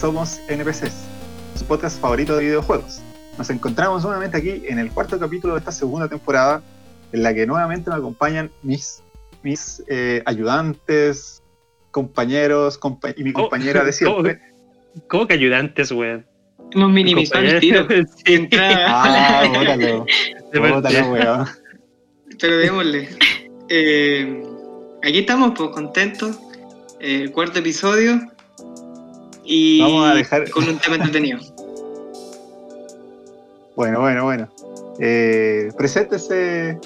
Somos NPCs, su podcast favorito de videojuegos. Nos encontramos nuevamente aquí en el cuarto capítulo de esta segunda temporada, en la que nuevamente me acompañan mis, mis eh, ayudantes, compañeros compa- y mi ¿Cómo- compañera de siempre. ¿Cómo que ayudantes, weón? Nos minimizó el tiro. Sí. Ah, bótalo, bótalo, weón. Pero démosle. Eh, aquí estamos, pues contentos. Eh, cuarto episodio. Y Vamos a dejar- con un tema entretenido. Bueno, bueno, bueno. Eh, preséntese,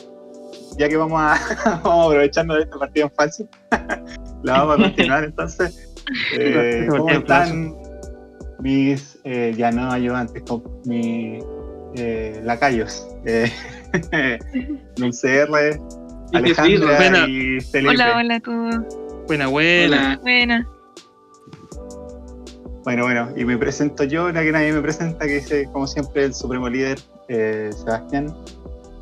ya que vamos a, vamos a aprovecharnos de esta partida en falso. La vamos a continuar entonces. Eh, ¿Cómo están mis eh, ya no ayudantes, con mis eh, lacayos? Eh, Dulce R, Y Alejandra y Felipe. Hola, hola a todos. Buena, buena. Hola. Buena. Bueno, bueno, y me presento yo, la que nadie me presenta, que es como siempre el supremo líder, eh, Sebastián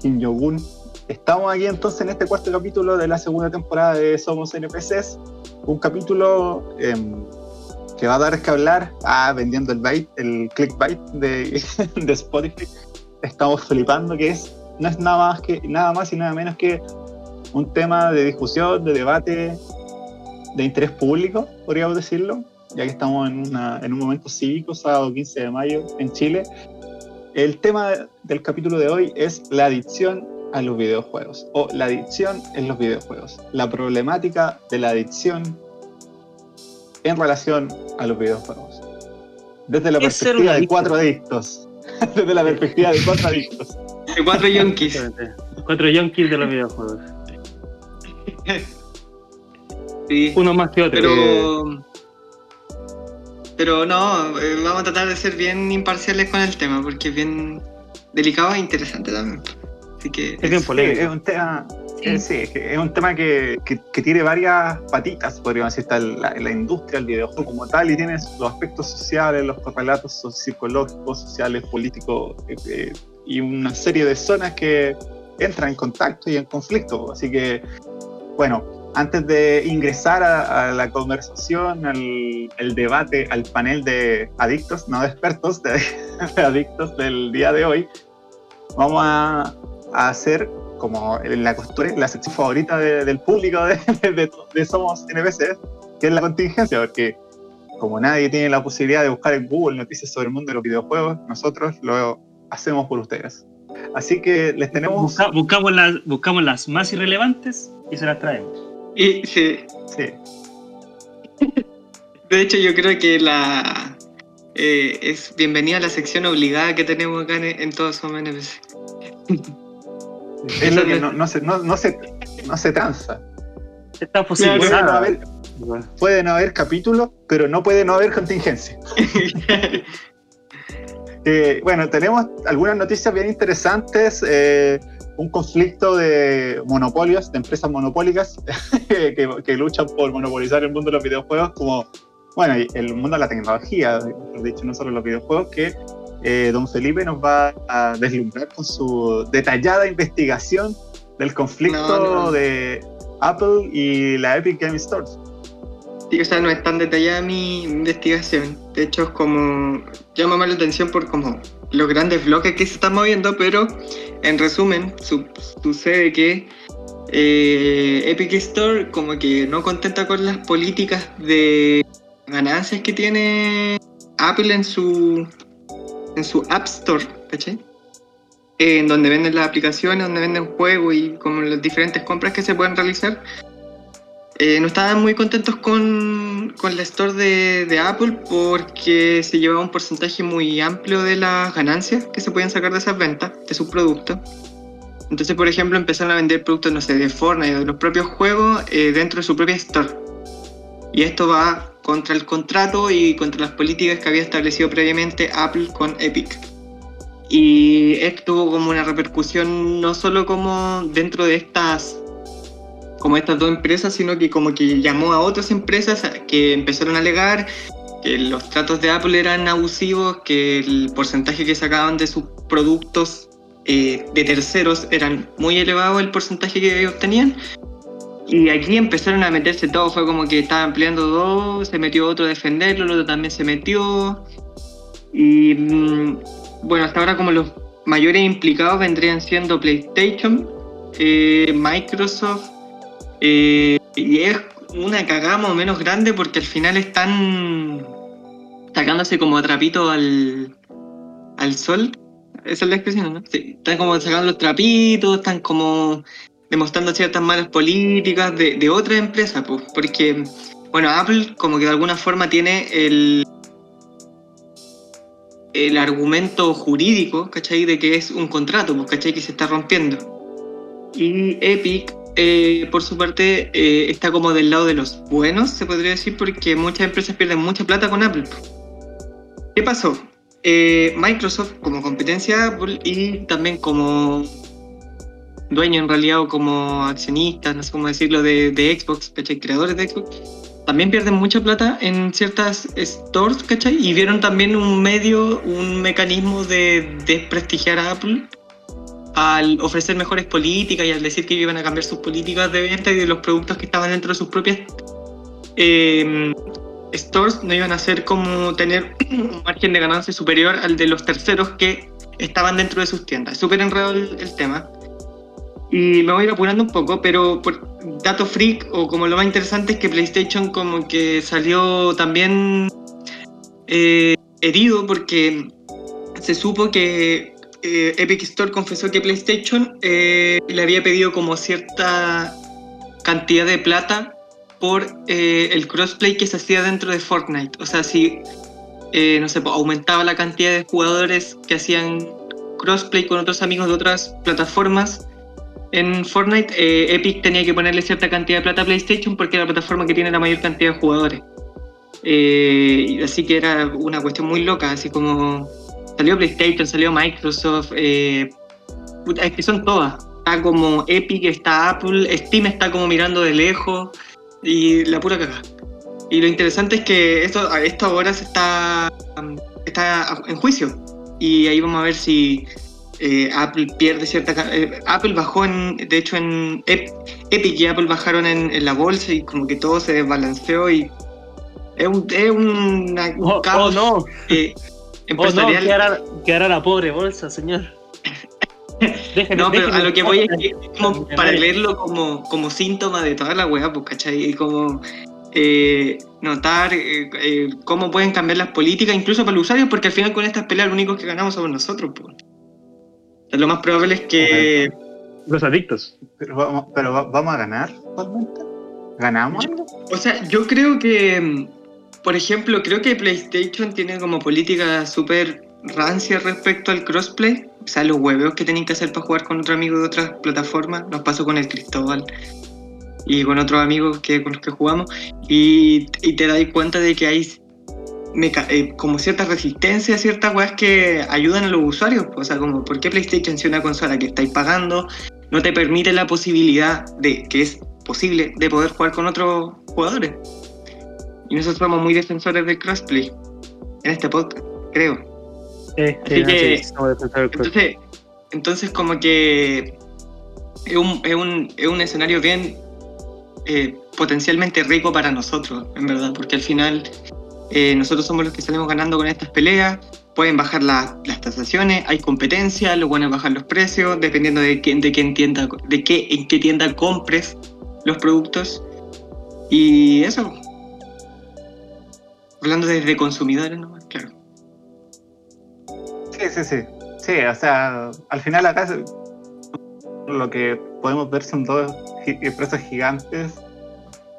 Kim Jong-un. Estamos aquí entonces en este cuarto capítulo de la segunda temporada de Somos NPCs, un capítulo em, que va a dar que hablar, ah, vendiendo el bait, el clickbait de, de Spotify. Estamos flipando que es, no es nada más que nada más y nada menos que un tema de discusión, de debate, de interés público, podríamos decirlo, ya que estamos en, una- en un momento cívico, sábado 15 de mayo en Chile. El tema del capítulo de hoy es la adicción a los videojuegos o la adicción en los videojuegos, la problemática de la adicción en relación a los videojuegos. Desde la ¿Qué es ser perspectiva de cuatro adictos. Desde la perspectiva de cuatro adictos. De cuatro yonkis. Cuatro yonkis de los videojuegos. Sí. Uno más que otro. Pero. Pero no, eh, vamos a tratar de ser bien imparciales con el tema, porque es bien delicado e interesante también. Así que. Es bien polémico. es un tema, Sí. sí, es que es un tema que, que- que tiene varias patitas, podríamos decir, está la, la industria del videojuego como tal, y tiene los aspectos sociales, los correlatos psicológicos, sociales, políticos, eh, eh, y una serie de zonas que entran en contacto y en conflicto. Así que, bueno, antes de ingresar a, a la conversación, al el debate, al panel de adictos, no de expertos, de, de adictos del día de hoy, vamos a, a hacer como la costura, la sección favorita de- del público de, de- de Somos NPC, que es la contingencia, porque como nadie tiene la posibilidad de buscar en Google noticias sobre el mundo de los videojuegos, nosotros lo hacemos por ustedes. Así que les tenemos... Busca- buscamos, las, buscamos las más irrelevantes y se las traemos. Y, sí, Sí, De hecho, yo creo que la eh, es bienvenida a la sección obligada que tenemos acá en, en todos somos NPC. es lo que no, no se, no, no se, no se tranza. Está Puede no, posibilizada. haber, puede no haber capítulo, pero no puede no haber contingencia. Eh, bueno, tenemos algunas noticias bien interesantes. eh, un conflicto de monopolios, de empresas monopólicas que, que luchan por monopolizar el mundo de los videojuegos, como, bueno, el mundo de la tecnología, mejor dicho, no solo los videojuegos, que eh, don Felipe nos va a deslumbrar con su detallada investigación del conflicto No, no. de Apple y la Epic Game Store. O sea, no es tan detallada mi investigación. De hecho, es como. llama más la atención por como los grandes bloques que se están moviendo, pero en resumen, su- sucede que eh, Epic Store, como que no contenta con las políticas de ganancias que tiene Apple en su, en su App Store, ¿cachai? En donde venden las aplicaciones, donde venden juegos y como las diferentes compras que se pueden realizar. Eh, no estaban muy contentos con, con la store de, Apple porque se llevaba un porcentaje muy amplio de las ganancias que se podían sacar de esas ventas, de sus productos. Entonces, por ejemplo, empezaron a vender productos, no sé, de Fortnite de los propios juegos eh, dentro de su propia store. Y esto va contra el contrato y contra las políticas que había establecido previamente Apple con Epic. Y esto tuvo como una repercusión no solo como dentro de estas como estas dos empresas, sino que como que llamó a otras empresas que empezaron a alegar que los tratos de Apple eran abusivos, que el porcentaje que sacaban de sus productos eh, de terceros eran muy elevado el porcentaje que obtenían Y aquí empezaron a meterse todo, fue como que estaban peleando dos, se metió otro a defenderlo, el otro también se metió. Y mm, bueno, hasta ahora como los mayores implicados vendrían siendo PlayStation, eh, Microsoft, eh, y es una cagada más menos grande porque al final están sacándose como trapito al, al sol. Esa es la expresión, ¿no? Sí, están como sacando los trapitos, están como demostrando ciertas malas políticas de, de otras empresas, pues, porque, bueno, Apple como que de alguna forma tiene el, el argumento jurídico, ¿cachai? De que es un contrato, pues, ¿cachai? Que se está rompiendo. Y Epic, eh, por su parte, eh, está como del lado de los buenos, se podría decir, porque muchas empresas pierden mucha plata con Apple. ¿Qué pasó? Eh, Microsoft como competencia Apple y también como dueño en realidad o como accionista, no sé cómo decirlo, de, de Xbox, ¿cachai? Creadores de Xbox, también pierden mucha plata en ciertas stores, ¿cachai? Y vieron también un medio, un mecanismo de desprestigiar a Apple al ofrecer mejores políticas y al decir que iban a cambiar sus políticas de venta y de los productos que estaban dentro de sus propias eh, stores no iban a ser como tener un margen de ganancia superior al de los terceros que estaban dentro de sus tiendas. Súper enredado el, el tema. Y me voy a ir apurando un poco, pero por dato freak, o como lo más interesante es que PlayStation como que salió también eh, herido porque se supo que eh, Epic Store confesó que PlayStation eh, le había pedido como cierta cantidad de plata por eh, el crossplay que se hacía dentro de Fortnite. O sea, si, no sé, pues, aumentaba la cantidad de jugadores que hacían crossplay con otros amigos de otras plataformas, en Fortnite, Epic tenía que ponerle cierta cantidad de plata a PlayStation porque era la plataforma que tiene la mayor cantidad de jugadores. Así que era una cuestión muy loca, así como salió PlayStation, salió Microsoft, eh, puta, es que son todas. Está como Epic, está Apple, Steam está como mirando de lejos y la pura cagada. Y lo interesante es que esto a esta hora se está, está en juicio y ahí vamos a ver si eh, Apple pierde cierta... eh, Apple bajó en, de hecho en Ep- Epic y Apple bajaron en, en la bolsa y como que todo se desbalanceó y es un, es un Oh, oh, caos no, eh, oh no, empresarial. quedará, quedará la pobre bolsa, señor. Déjenme- No, pero a lo que voy es que es como para leerlo como, como síntoma de toda la weá, pues, ¿cachai? Y como eh, notar eh, eh, cómo pueden cambiar las políticas, incluso para los usuarios, porque al final con estas peleas lo único que ganamos somos nosotros, pues. Lo más probable es que Los adictos. Pero, vamos, pero va- ¿vamos a ganar realmente? ¿Ganamos? O sea, yo creo que, mm, por ejemplo, creo que PlayStation tiene como política súper rancia respecto al crossplay. O sea, los huevos que tienen que hacer para jugar con otro amigo de otras plataformas. Nos pasó con el Cristóbal y con otros amigos que, con los que jugamos. Y, te das cuenta de que hay eh, como cierta resistencia a ciertas weas que ayudan a los usuarios. O sea, como, ¿por qué PlayStation, si una consola que estáis pagando, no te permite la posibilidad de que es posible de poder jugar con otros jugadores. Y nosotros somos muy defensores del crossplay en este podcast, creo. Así que- sí, somos defensores del cross. Entonces, entonces como que es un, es un, es un escenario bien eh, potencialmente rico para nosotros, en verdad, porque al final eh, nosotros somos los que salimos ganando con estas peleas. Pueden bajar la- las tasaciones, hay competencia, lo bueno es bajar los precios, dependiendo de quién, de quién tienda, de qué, en qué tienda compres los productos. Y eso. Hablando desde consumidores nomás, claro. Sí, sí, sí. Sí, o sea, al final acá lo que podemos ver son dos empresas gigantes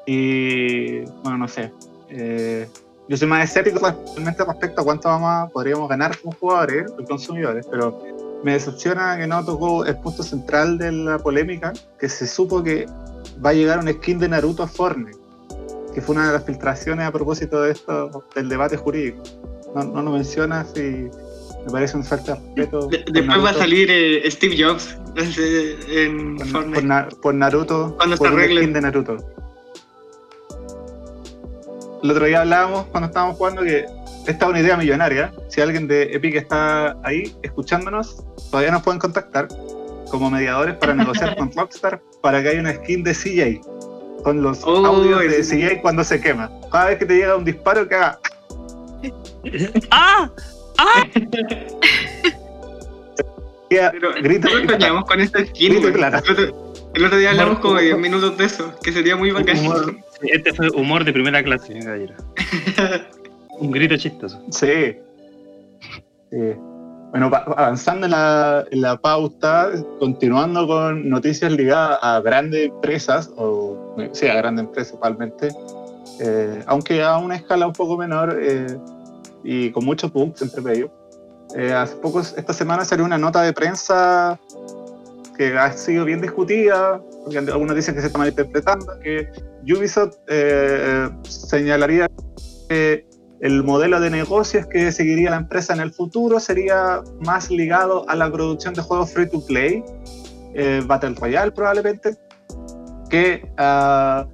y, bueno, no sé. eh, yo soy más escéptico realmente respecto a cuánto vamos a- podríamos ganar como jugadores y consumidores, pero me decepciona que no tocó el punto central de la polémica, que se supo que va a llegar un skin de Naruto a Fortnite, que fue una de las filtraciones a propósito de esto, del debate jurídico. No, no lo mencionas y me parece una falta de respeto. De- después va a salir eh, Steve Jobs en por, Fortnite. por Na- por Naruto, Cuando se por un arregle. skin de Naruto. El otro día hablábamos cuando estábamos jugando que esta es una idea millonaria. Si alguien de Epic está ahí escuchándonos, todavía nos pueden contactar como mediadores para negociar con Rockstar para que haya una skin de CJ. Con los Oh, audios de ese- CGI cuando se quema. Cada vez que te llega un disparo que haga ¡Ah! ¡Ah! queda- Pero grita, nosotros soñamos con esta skin, Grito claro. El otro- día hablamos como de 10 minutos de eso, que sería muy bacán. Humor- Este fue humor de primera clase, caballero. Un grito chistoso. Sí. Sí. Bueno, avanzando en la, en la pauta, continuando con noticias ligadas a grandes empresas, o sí, a grandes empresas principalmente, eh, aunque a una escala un poco menor eh, y con muchos bugs entre medio. Eh, hace poco, esta semana salió una nota de prensa que ha sido bien discutida, porque algunos dicen que se está malinterpretando, que Ubisoft eh, señalaría que el modelo de negocios que seguiría la empresa en el futuro sería más ligado a la producción de juegos free to play, eh, Battle Royale probablemente, que ah,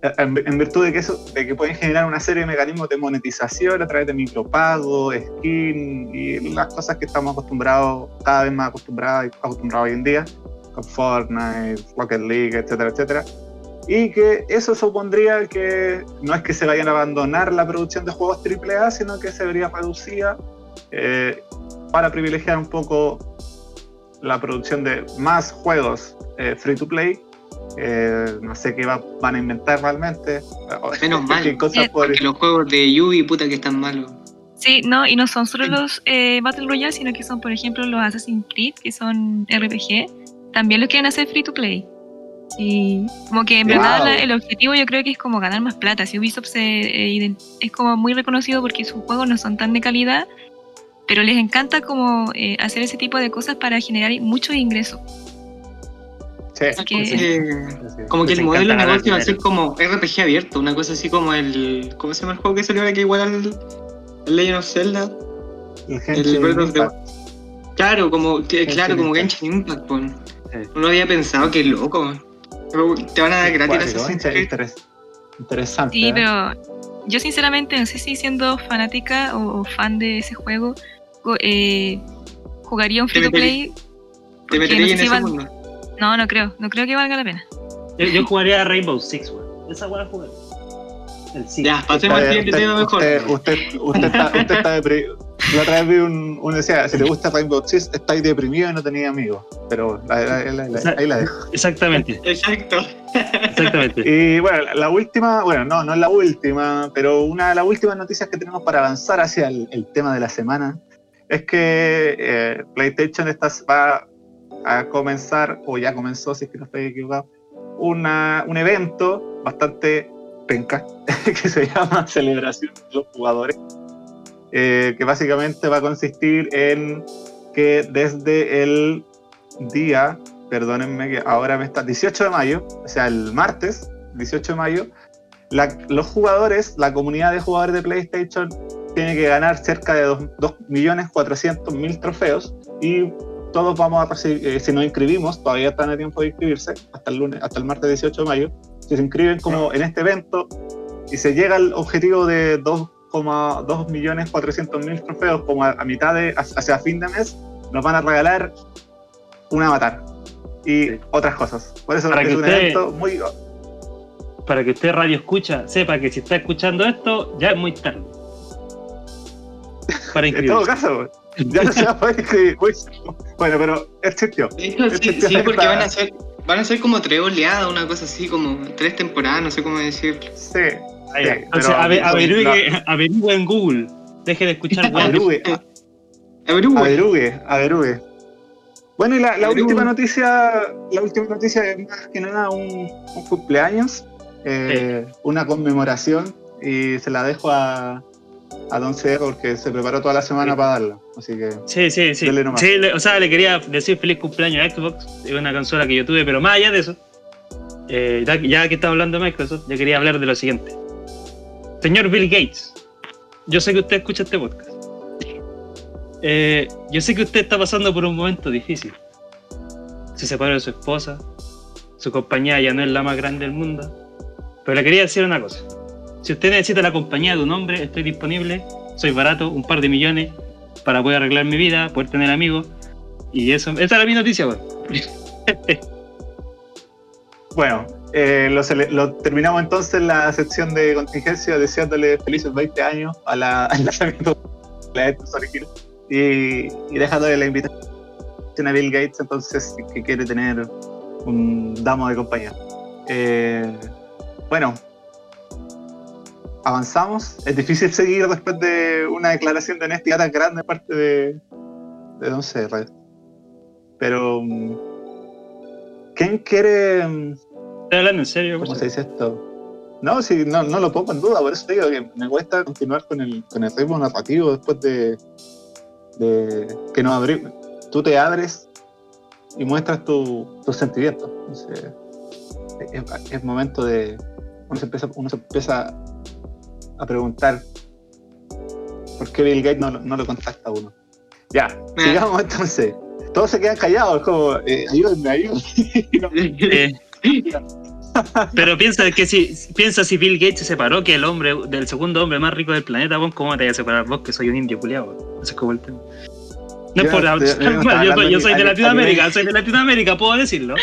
en, en virtud de que, eso, de que pueden generar una serie de mecanismos de monetización a través de micropagos, skin y las cosas que estamos acostumbrados, cada vez más acostumbrados, acostumbrados hoy en día, con Fortnite, Rocket League, etcétera, etcétera y que eso supondría que no es que se vayan a abandonar la producción de juegos AAA, sino que se vería reducida eh, para privilegiar un poco la producción de más juegos eh, free to play. Eh, no sé qué va- van a inventar realmente. Menos mal. Qué cosas por- Porque los juegos de Yubi, puta que están malos. Sí, no, y no son solo los eh, Battle Royale, sino que son, por ejemplo, los Assassin's Creed, que son RPG. También los quieren hacer free to play. Sí, como que en Wow. verdad la- el objetivo yo creo que es como ganar más plata. Si Ubisoft se, eh, es como muy reconocido porque sus juegos no son tan de calidad, pero les encanta como eh, hacer ese tipo de cosas para generar mucho ingreso. Sí, Que- sí, sí. como que el modelo de negocio va a ser como RPG abierto, una cosa así como el. ¿Cómo se llama el juego que salió ahora que igual al el Legend of Zelda? El Genshin Breath of the- Impact. Claro, como, que, claro, como Impact. Genshin Impact. Sí. No lo había pensado, qué loco. Te van a dar gratis Assassin's inter- Creed. interes- Interesante. Sí, ¿eh? pero yo sinceramente no sé si siendo fanática o, o fan de ese juego go- eh, jugaría un free to play. Te metería no sé en si ese val- mundo. No, no creo, no creo que valga la pena. Yo, yo jugaría a Rainbow Six, weón. Esa weá jugar. El Six. Ya, pasemos al siguiente tema mejor. Usted, usted, usted está, usted está La otra vez vi un, uno decía, si le gusta Rainbow Six, estáis deprimido y no tenía amigos. Pero la- la- la- la- ahí la dejo. Exactamente, Exacto. exactamente. Y bueno, la, la última, bueno, no, no es la última, pero una de las últimas noticias que tenemos para avanzar hacia el, el tema de la semana es que eh, PlayStation está, va a comenzar, o ya comenzó, si es que no estoy equivocado, una, un evento bastante penca que se llama Celebración de los Jugadores, eh, que básicamente va a consistir en que desde el día perdónenme que ahora me está, 18 de mayo, o sea, el martes, 18 de mayo, la- los jugadores, la comunidad de jugadores de PlayStation tiene que ganar cerca de 2.400.000 trofeos y todos vamos a recibir, eh, si nos inscribimos, todavía están a tiempo de inscribirse, hasta el lunes, hasta el martes 18 de mayo, si se inscriben como en este evento y se llega al objetivo de 2.400.000 trofeos como a, a mitad de, hacia fin de mes, nos van a regalar un avatar y Sí. otras cosas. Por eso Para es que un usted- evento muy... Para que usted radio escucha, sepa que si está escuchando esto, ya es muy tarde. Para En todo inscribirse. caso, ya no se va a poder inscribir. Uy, Bueno, pero existió. De hecho, sí, sí, porque van a ser, van a ser como tres oleadas, una cosa así, como tres temporadas, no sé cómo decir. Sí. Sí, no, averigüe, en Google. Deje de escuchar weas. Averigüe, Averigüe. averigüe, averigüe. Bueno, y la, la última noticia, la última noticia es más que nada un, un cumpleaños, eh, una conmemoración, y se la dejo a, a Don Cero porque se preparó toda la semana Sí. para darla. Así que Sí, sí, sí. Dele nomás. Sí, le- o sea, le quería decir feliz cumpleaños a Xbox. Es una consola que yo tuve, pero más allá de eso, eh, ya, ya que estamos hablando de Microsoft, yo quería hablar de lo siguiente. Señor Bill Gates, yo sé que usted escucha este podcast. Eh, yo sé que usted está pasando por un momento difícil. Se separó de su esposa, su compañía ya no es la más grande del mundo. Pero le quería decir una cosa. Si usted necesita la compañía de un hombre, estoy disponible. Soy barato, un par de millones para poder arreglar mi vida, poder tener amigos. Y eso, esa era mi noticia. Bueno, eh, lo, terminamos entonces la sección de contingencia deseándole felices 20 años a la, al lanzamiento de la Xbox original y, y dejándole la invitación a Bill Gates entonces que quiere tener un damo de compañía. Eh, bueno, avanzamos. Es difícil seguir después de una declaración de honestidad tan grande de parte de, de Don Cerre. Pero, mm, ¿quién quiere, mm, ¿Estás hablando en serio? cómo se dice esto? No, sí, no, no lo pongo en duda, por eso te digo que me cuesta continuar con el, con el ritmo narrativo después de, de que nos abrimos. Tú te abres y muestras tu- tus sentimientos. Entonces, es, es momento de. Uno se, empieza, uno se empieza a preguntar por qué Bill Gates no, lo- no lo contacta a uno. Ya, sigamos entonces. Todos se quedan callados, como, eh, ayúdenme, ayúdenme. No, Eh, pero piensa que si piensa si Bill Gates se separó que el hombre del segundo hombre más rico del planeta, vos, ¿cómo te vas a separar vos que soy un indio culiado? Ese es como el tema. No es Yo por no- yo- yo soy- yo soy de Latinoamérica, soy de Latinoamérica, puedo decirlo.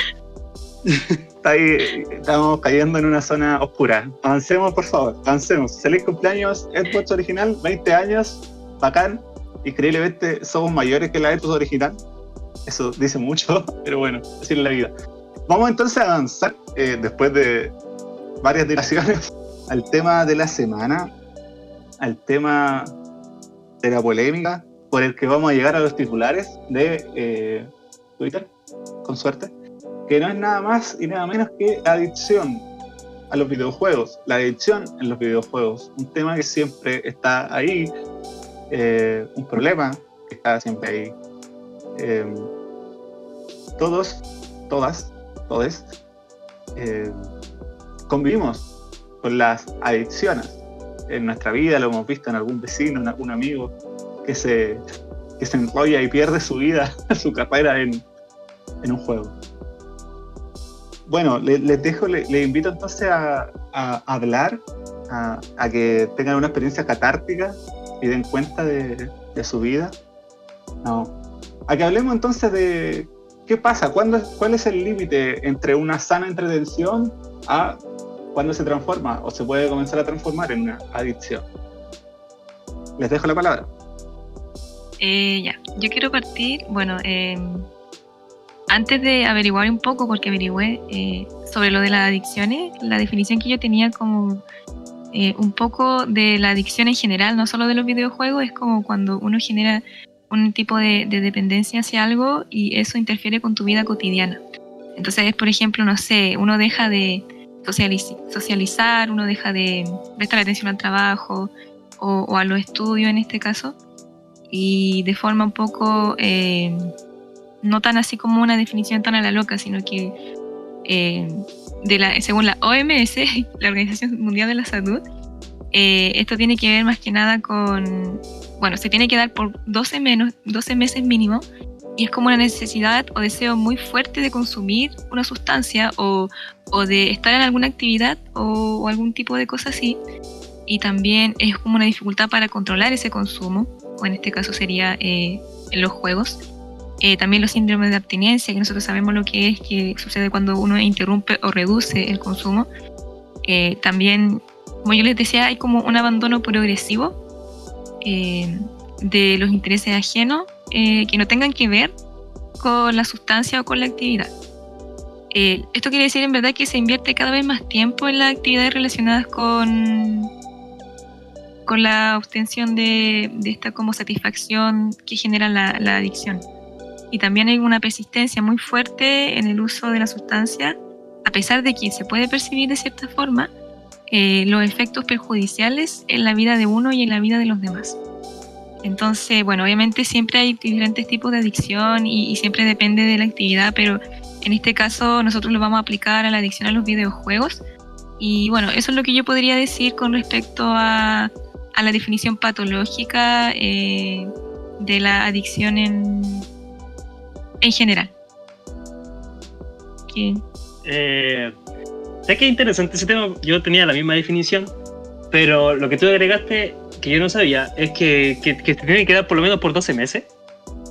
Está ahí, estamos cayendo en una zona oscura. Avancemos, por favor, avancemos. Feliz cumpleaños, Xbox original, 20 años, bacán. Increíblemente somos mayores que la Xbox original. Eso dice mucho, pero bueno, así es la vida. Vamos entonces a avanzar, eh, después de varias dilaciones, al tema de la semana, al tema de la polémica, por el que vamos a llegar a los titulares de eh, Twitter, con suerte que no es nada más y nada menos que adicción a los videojuegos, la adicción en los videojuegos, un tema que siempre está ahí, eh, un problema que está siempre ahí. Eh, todos, todas, todes, eh, convivimos con las adicciones en nuestra vida, lo hemos visto en algún vecino, en algún amigo que se, que se enrolla y pierde su vida, su carrera en, en un juego. Bueno, le- les dejo, le, les invito entonces a, a hablar, a, a que tengan una experiencia catártica y den cuenta de, de su vida. No. A que hablemos entonces de qué pasa, ¿Cuándo, cuál es el límite entre una sana entretención a cuándo se transforma o se puede comenzar a transformar en una adicción. Les dejo la palabra. Eh, ya, yo quiero partir, bueno, eh, antes de averiguar un poco, porque averigüé eh, sobre lo de las adicciones, la definición que yo tenía como eh, un poco de la adicción en general, no solo de los videojuegos, es como cuando uno genera un tipo de, de dependencia hacia algo y eso interfiere con tu vida cotidiana. Entonces, por ejemplo, no sé, uno deja de socializ- socializar, uno deja de prestar atención al trabajo o, a los estudios en este caso, y de forma un poco, eh, no tan así como una definición tan a la loca, sino que eh, según la OMS, la Organización Mundial de la Salud, eh, esto tiene que ver más que nada con, bueno, se tiene que dar por 12, menos, 12 meses mínimo, y es como una necesidad o deseo muy fuerte de consumir una sustancia o, o de estar en alguna actividad o, o algún tipo de cosa así, y también es como una dificultad para controlar ese consumo, o en este caso sería eh, en los juegos. Eh, también los síndromes de abstinencia, que nosotros sabemos lo que es, que sucede cuando uno interrumpe o reduce el consumo. Eh, también, como yo les decía, hay como un abandono progresivo eh, de los intereses ajenos eh, que no tengan que ver con la sustancia o con la actividad. Eh, esto quiere decir en verdad que se invierte cada vez más tiempo en las actividades relacionadas con, con la obtención de, esta como satisfacción que genera la, la adicción. Y también hay una persistencia muy fuerte en el uso de la sustancia, a pesar de que se puede percibir de cierta forma eh, los efectos perjudiciales en la vida de uno y en la vida de los demás. Entonces, bueno, obviamente siempre hay diferentes tipos de adicción y, y siempre depende de la actividad, pero en este caso nosotros lo vamos a aplicar a la adicción a los videojuegos. Y bueno, eso es lo que yo podría decir con respecto a, a la definición patológica eh, de la adicción en, en general. Que- Eh, ¿Sabes qué interesante ese tema? Yo tenía la misma definición, pero lo que tú agregaste, que yo no sabía, es que, que, que te tiene que dar por lo menos por 12 meses.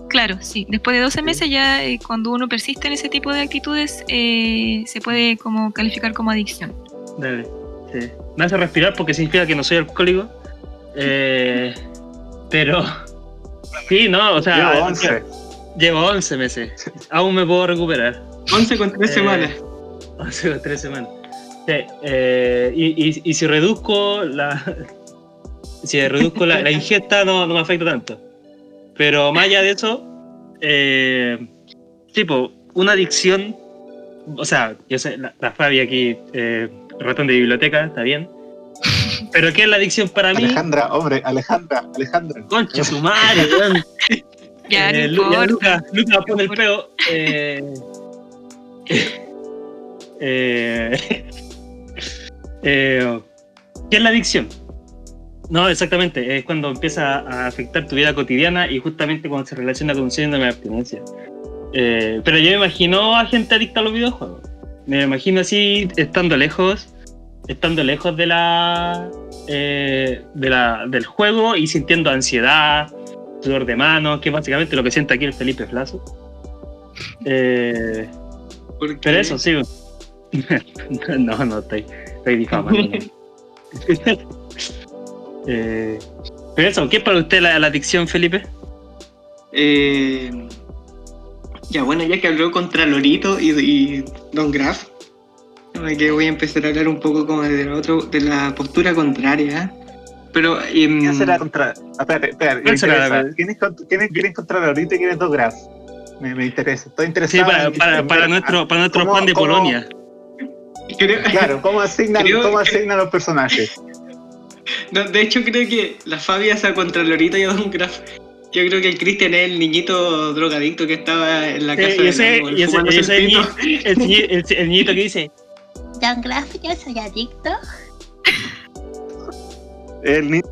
Claro, sí. Después de 12 meses ya eh, cuando uno persiste en ese tipo de actitudes eh, se puede como calificar como adicción. Dale. Sí. Me hace respirar porque significa que no soy alcohólico. Eh, pero. Sí, no, o sea. Llevo 11. Llevo 11 meses. Aún me puedo recuperar. 11 con 3 Eh, semanas. 11 con 3 semanas. Sí, eh, y, y- y si reduzco la. Si reduzco la, la ingesta, no, no me afecta tanto. Pero más allá de eso, eh, tipo, una adicción. O sea, yo sé, la, la Fabi aquí, eh, ratón de biblioteca, está bien. Pero ¿qué es la adicción para mí? Alejandra, hombre, Alejandra, Alejandra. Concha su madre, weón. Ya, Eh, no pone el peo. Eh, eh, eh, ¿Qué es la adicción? No, exactamente. Es cuando empieza a afectar tu vida cotidiana y justamente cuando se relaciona con un síndrome de abstinencia. Eh, pero yo me imagino a gente adicta a los videojuegos. Me imagino así, estando lejos, estando lejos de la, eh, de la del juego y sintiendo ansiedad, sudor de manos, que es básicamente lo que siente aquí el Felipe Flazo. Eh, pero eso, sí. no, no, estoy, estoy difamando. no. Eh, pero eso, ¿qué es para usted la, la adicción, Felipe? Eh, ya, bueno, ya que habló contra Lorito y, y Don Graf, eh, que voy a empezar a hablar un poco como de la, otro, de la postura contraria. Pero. em, ¿Quién será contra.? Ah, Espérate, espérate, me ¿Cuál será interesa. la- ¿Quién es, cont- quién es- quién es contra ahorita y quién es dos graf? Me, me interesa. Estoy Sí, interesado. para, en- para, para ver- nuestro, para nuestro ¿Cómo- fan de cómo- Polonia. Creo- Claro, ¿cómo asignan, Creo- cómo asignan los personajes? no, de hecho, creo que la Fabia sea contra Lorito y a Don Graf. Yo creo que el Cristian es el niñito drogadicto que estaba en la casa y ese- del árbol, y ese- fumándose y ese el. El, niñi- el, el niñito que dice, Don Graf, yo soy adicto. El niño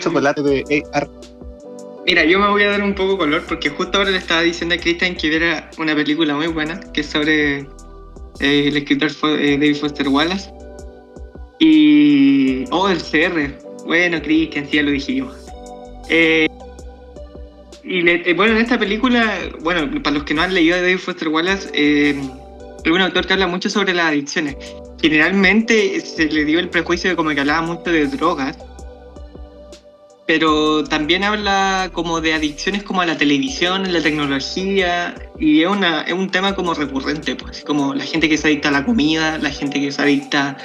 chocolate de AR. Mira, yo me voy a dar un poco color porque justo ahora le estaba diciendo a Christian que viera una película muy buena que es sobre eh, el escritor eh, David Foster Wallace. Y. Oh, el CR. Bueno, Christian, sí, ya lo dijimos. Eh, y bueno, en esta película, bueno, para los que no han leído David Foster Wallace, es un autor que habla mucho sobre las adicciones. Generalmente se le dio el prejuicio de como que hablaba mucho de drogas, pero también habla como de adicciones como a la televisión, a la tecnología, y es, una, es un tema como recurrente, pues, como la gente que se adicta a la comida, la gente que se adicta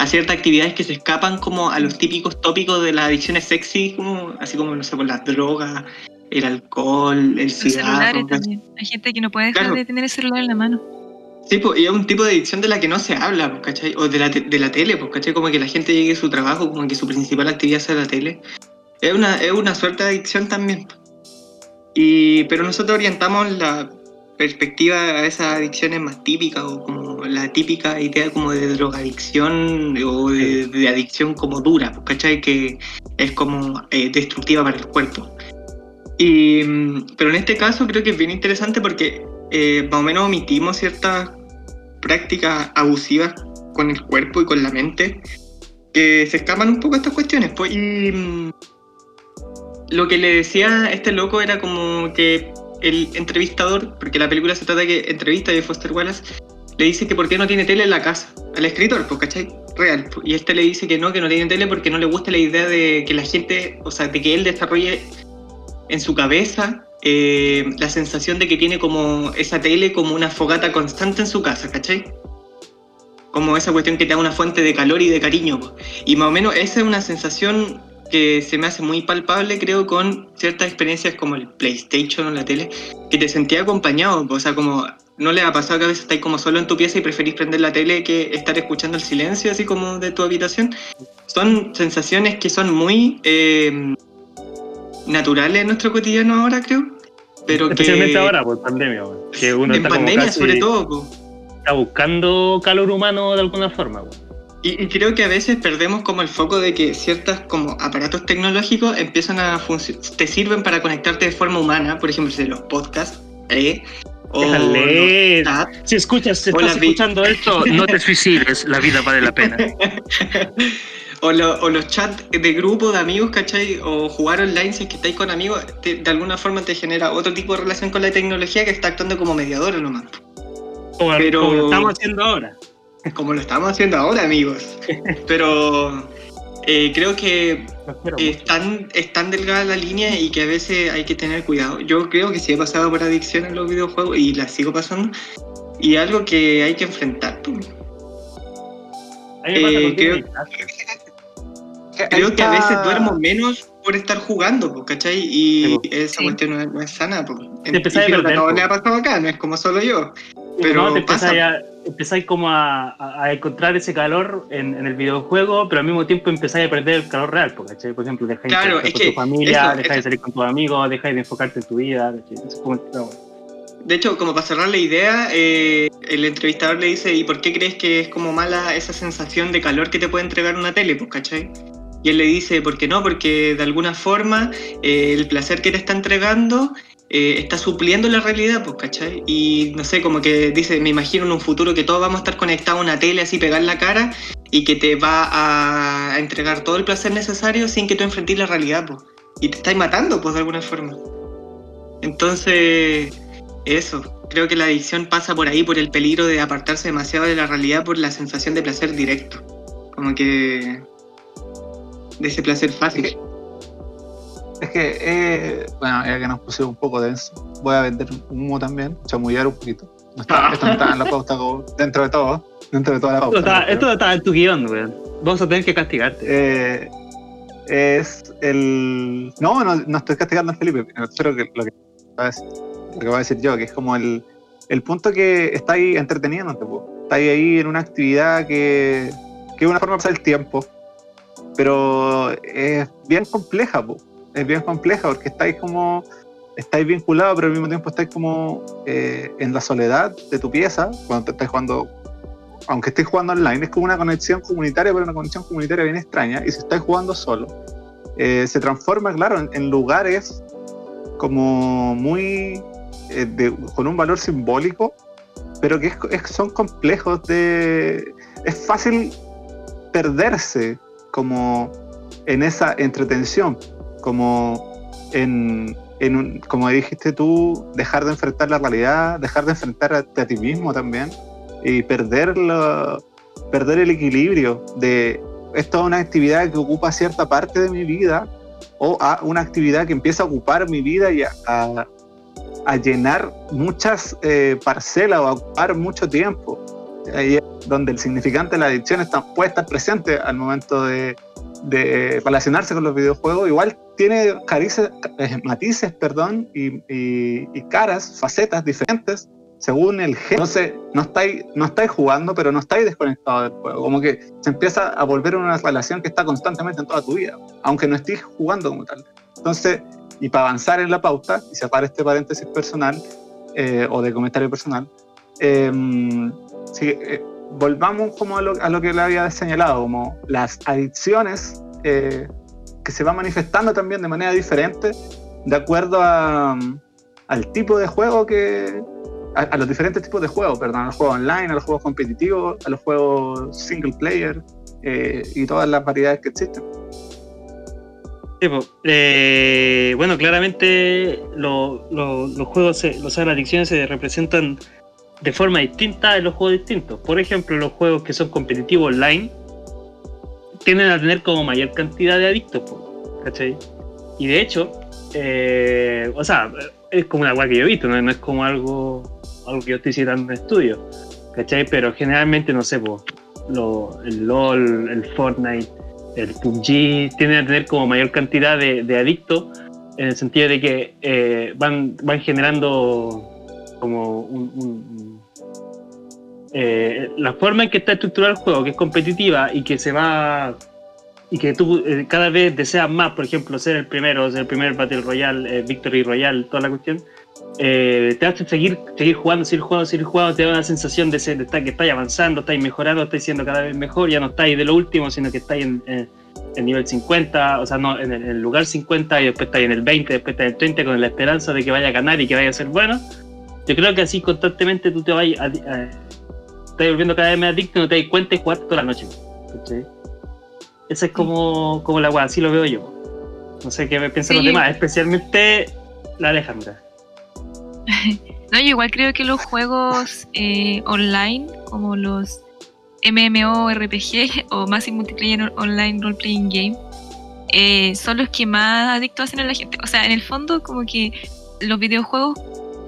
a ciertas actividades que se escapan como a los típicos tópicos de las adicciones sexy, como, así como, no sé, por las drogas, el alcohol, el Los celulares cigarro. también. Hay gente que no puede dejar Claro. de tener el celular en la mano. Sí, pues, y es un tipo de adicción de la que no se habla, pues, ¿cachai? O de la, te- de la tele, pues, ¿cachai? Como que la gente llegue a su trabajo, como que su principal actividad sea la tele. Es una, es una suerte de adicción también. Y, pero nosotros orientamos la perspectiva a esas adicciones más típicas, o como la típica idea como de drogadicción o de, de adicción como dura, ¿cachai? Que es como eh, destructiva para el cuerpo. Y, pero en este caso creo que es bien interesante porque eh, más o menos omitimos ciertas prácticas abusivas con el cuerpo y con la mente que se escapan un poco a estas cuestiones. Pues, y lo que le decía este loco era como que el entrevistador, porque la película se trata de que entrevista a Foster Wallace, le dice que por qué no tiene tele en la casa, al escritor, pues, ¿cachai? Real. pues, Y este le dice que no, que no tiene tele porque no le gusta la idea de que la gente, o sea, de que él desarrolle en su cabeza eh, la sensación de que tiene como esa tele como una fogata constante en su casa, ¿cachai? Como esa cuestión que te da una fuente de calor y de cariño. Y más o menos esa es una sensación que se me hace muy palpable, creo, con ciertas experiencias como el PlayStation o la tele, que te sentía acompañado. O sea, como no le ha pasado que a veces estáis como solo en tu pieza y preferís prender la tele que estar escuchando el silencio así como de tu habitación. Son sensaciones que son muy eh, naturales en nuestro cotidiano ahora, creo. Pero especialmente que ahora, por pandemia, que uno en está pandemia sobre todo. está buscando calor humano de alguna forma. weón. Y, y creo que a veces perdemos como el foco de que ciertas como aparatos tecnológicos empiezan a funcionar, te sirven para conectarte de forma humana, por ejemplo, de los podcasts, ¿eh? o los chats. Si escuchas, si estás escuchando esto, no te suicides, la vida vale la pena. o, lo- o los chats de grupo de amigos, ¿cachai? O jugar online si es que estáis con amigos, te- de alguna forma te genera otro tipo de relación con la tecnología que está actuando como mediadora nomás. Como, Pero- como lo estamos haciendo ahora. Como lo estamos haciendo ahora, amigos. Pero eh, creo que es tan, es tan delgada la línea y que a veces hay que tener cuidado. Yo creo que sí he pasado por adicción en los videojuegos y la sigo pasando. Y algo que hay que enfrentar. pues. Eh, creo- que a veces duermo menos por estar jugando, ¿cachai? Y esa Sí. cuestión no es, no es sana, pues. Te a Y perder, po. le ha pasado acá, no es como solo yo. pero no, te pasa. a, empezáis como a, encontrar ese calor en, en el videojuego, pero al mismo tiempo empezáis a perder el calor real, ¿cachai? Por ejemplo, dejáis Claro, de es estar que con tu familia, eso- dejáis de salir con tus amigos, dejáis de enfocarte en tu vida, ¿cachai? Eso es como el. De hecho, como para cerrar la idea, eh, el entrevistador le dice, ¿y por qué crees que es como mala esa sensación de calor que te puede entregar una tele? Pues, ¿cachai? Y él le dice, ¿por qué no? Porque de alguna forma eh, el placer que te está entregando eh, está supliendo la realidad, pues, ¿cachai? Y no sé, como que dice, me imagino en un futuro que todos vamos a estar conectados a una tele así, pegar la cara y que te va a, entregar todo el placer necesario sin que tú enfrentes la realidad, pues. Y te estáis matando, pues, de alguna forma. Entonces, eso, creo que la adicción pasa por ahí, por el peligro de apartarse demasiado de la realidad por la sensación de placer directo. Como que. de ese placer fácil. Es que, eh, bueno, ya que nos pusimos un poco denso, voy a vender humo también, chamullar un poquito. No está, esto no está en la pauta como dentro de todo, dentro de toda la Esto, pauta. está, esto está en tu guion, weón. Vamos a tener que castigarte. eh, es el. No, no, no estoy castigando a Felipe, pero que lo que va a decir, lo que voy a decir yo, que es como el, el punto que está ahí entreteniéndote, po. está ahí, ahí en una actividad que, que es una forma de pasar el tiempo, pero es bien compleja, po. Es bien compleja porque estáis como estáis vinculados, pero al mismo tiempo estáis como eh, en la soledad de tu pieza cuando te estáis jugando, aunque estéis jugando online, es como una conexión comunitaria, pero una conexión comunitaria bien extraña. Y si estáis jugando solo, eh, se transforma, claro, en, lugares como muy eh, con un valor simbólico, pero que son complejos de. Es fácil perderse como en esa entretención, como en, en un- como dijiste tú, dejar de enfrentar la realidad, dejar de enfrentarte a ti mismo también y perder, perder el equilibrio de esto es una actividad que ocupa cierta parte de mi vida o a una actividad que empieza a ocupar mi vida y a, a- a llenar muchas eh, parcelas o a ocupar mucho tiempo. Ahí es donde el significante de la adicción está, puede estar presente al momento de, de relacionarse con los videojuegos. Igual tiene carices, eh, matices perdón, y, caras, facetas diferentes según el género. Entonces, no estáis, no estáis jugando, pero no estáis desconectados del juego. Como que se empieza a volver una relación que está constantemente en toda tu vida, aunque no estés jugando como tal. Entonces, y para avanzar en la pauta, y separa este paréntesis personal eh, o de comentario personal, eh, sí, volvamos como a lo, a lo que le había señalado, como las adicciones eh, que se van manifestando también de manera diferente de acuerdo a, al tipo de juego que, a, los diferentes tipos de juegos, perdón, a los juegos online, a los juegos competitivos, a los juegos single player eh, y todas las variedades que existen. Eh, bueno, claramente lo- los juegos, se- o sea, las adicciones se representan de forma distinta en los juegos distintos. Por ejemplo, los juegos que son competitivos online tienden a tener como mayor cantidad de adictos. Y de hecho, eh, o sea, es como una weá que yo he visto, no, es como algo, algo que yo estoy citando en estudio. Pero generalmente, no sé, lo- el LOL, el Fortnite, el PUBG tienden a tener como mayor cantidad de, de adictos en el sentido de que eh, van, van generando como un, un- eh, la forma en que está estructurado el juego, que es competitiva y que se va y que tú eh, cada vez deseas más, por ejemplo, ser el primero, ser el primer Battle Royale, eh, Victory Royale, toda la cuestión, eh, te hace seguir, seguir jugando, seguir jugando, seguir jugando, te da una sensación de, ser, de estar, que estáis avanzando, estáis mejorando, estáis siendo cada vez mejor, ya no estáis de lo último, sino que estáis en, en- en nivel 50, o sea, no, en el, en el lugar 50 y después estáis en el 20, después estáis en el 30 con la esperanza de que vaya a ganar y que vaya a ser bueno. Yo creo que así constantemente tú te vas a, a- estás volviendo cada vez más adicto y no te das cuenta y jugar toda la noche. ¿cachai? Esa es como, como la weá, así lo veo yo. No sé qué piensan los demás, especialmente la Alejandra. No, yo igual creo que los juegos eh, online, como los MMORPG o Massive Multiplayer Online Role Playing Game, eh, son los que más adictos hacen a la gente. O sea, en el fondo, como que los videojuegos,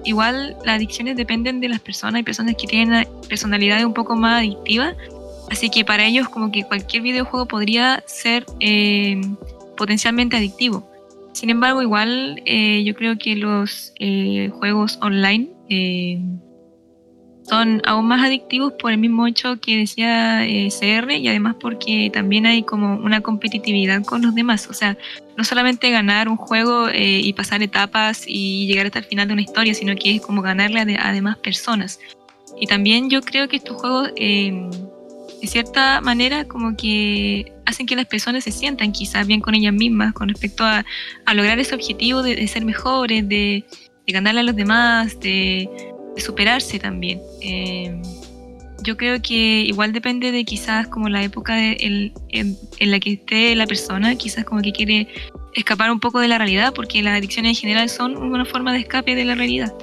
igual las adicciones dependen de las personas. Hay personas que tienen personalidades un poco más adictivas. Así que para ellos, como que cualquier videojuego podría ser eh, potencialmente adictivo. Sin embargo, igual eh, yo creo que los eh, juegos online eh, son aún más adictivos por el mismo hecho que decía CR y además porque también hay como una competitividad con los demás. No solamente ganar un juego eh, y pasar etapas y llegar hasta el final de una historia, sino que es como ganarle a, a demás personas. Y también yo creo que estos juegos, eh, de cierta manera, como que hacen que las personas se sientan quizás bien con ellas mismas con respecto a, lograr ese objetivo de, ser mejores, de, de ganarle a los demás, de, superarse también. Eh, yo creo que igual depende de quizás como la época de el- en, en la que esté la persona, quizás como que quiere escapar un poco de la realidad, porque las adicciones en general son una forma de escape de la realidad.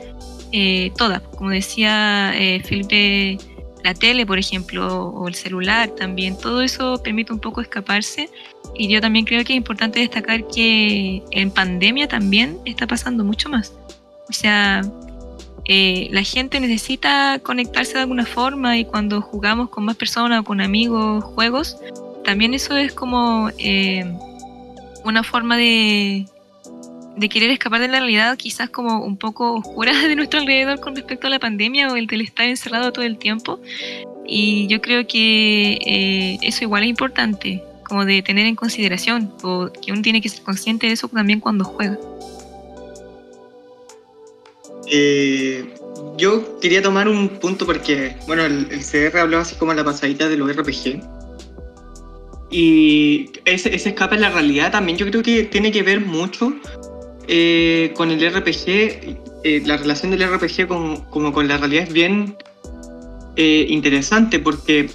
Eh, todas, como decía eh, Felipe, la tele, por ejemplo, o el celular también, todo eso permite un poco escaparse. Y yo también creo que es importante destacar que en pandemia también está pasando mucho más. O sea, eh, la gente necesita conectarse de alguna forma y cuando jugamos con más personas o con amigos juegos, también eso es como eh, una forma de, querer escapar de la realidad quizás como un poco oscura de nuestro alrededor con respecto a la pandemia o el del estar encerrado todo el tiempo. Y yo creo que eh, eso igual es importante, como de tener en consideración, o que uno tiene que ser consciente de eso también cuando juega. Eh, yo quería tomar un punto porque, bueno, el, el CR hablaba así como la pasadita de los RPG. Y ese, ese escape en la realidad también yo creo que tiene que ver mucho eh, con el RPG. eh, la relación del RPG con, como con la realidad es bien eh, interesante porque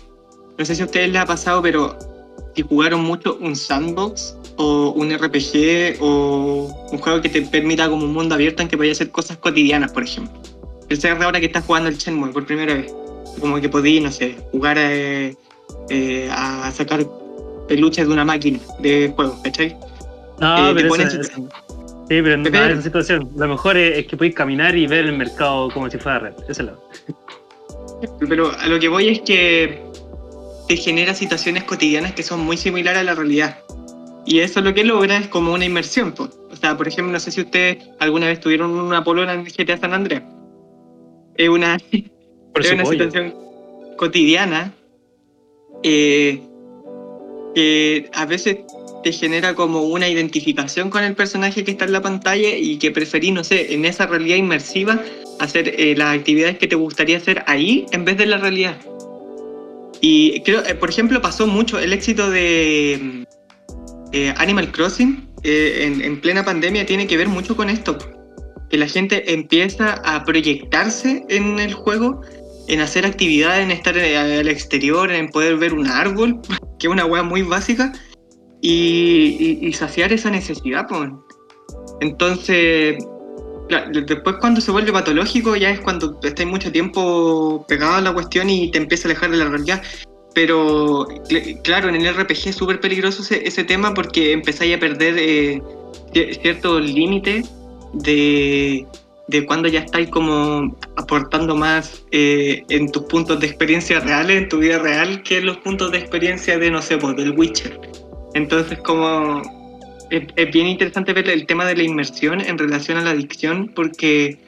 no sé si a ustedes les ha pasado, pero si jugaron mucho un sandbox o un RPG o un juego que te permita como un mundo abierto en que vaya a hacer cosas cotidianas, por ejemplo. CR ahora que está jugando el Shenmue por primera vez, como que podí, no sé, jugar eh, eh, a sacar peluches de una máquina de juego, ¿cachai? No, Eh, te pero esa- sí, pero no Pero- es esa situación. Lo mejor es, es que podéis caminar y ver el mercado como si fuera real. Esa es la. Pero a lo que voy es que te genera situaciones cotidianas que son muy similares a la realidad. Y eso lo que logra es como una inmersión. O sea, por ejemplo, no sé si ustedes alguna vez tuvieron una polona en GTA San Andreas. Es una, es una situación cotidiana eh, que a veces te genera como una identificación con el personaje que está en la pantalla y que preferís, no sé, en esa realidad inmersiva hacer eh, las actividades que te gustaría hacer ahí en vez de la realidad. Y creo, eh, por ejemplo, pasó mucho el éxito de mm, eh, Animal Crossing eh, en, en plena pandemia tiene que ver mucho con esto. Que la gente empieza a proyectarse en el juego, en hacer actividades, en estar eh, al exterior, en poder ver un árbol, que es una weá muy básica, y, saciar esa necesidad. Entonces, después cuando se vuelve patológico ya es cuando estáis mucho tiempo pegado a la cuestión y te empieza a alejar de la realidad. Pero cl- claro, en el RPG es súper peligroso ese, tema porque empezáis a perder eh, cier- ciertos límites de, de cuando ya estáis como aportando más eh, en tus puntos de experiencia reales, en tu vida real, que en los puntos de experiencia de, no sé, pues, del Witcher. Entonces como es, es bien interesante ver el tema de la inmersión en relación a la adicción porque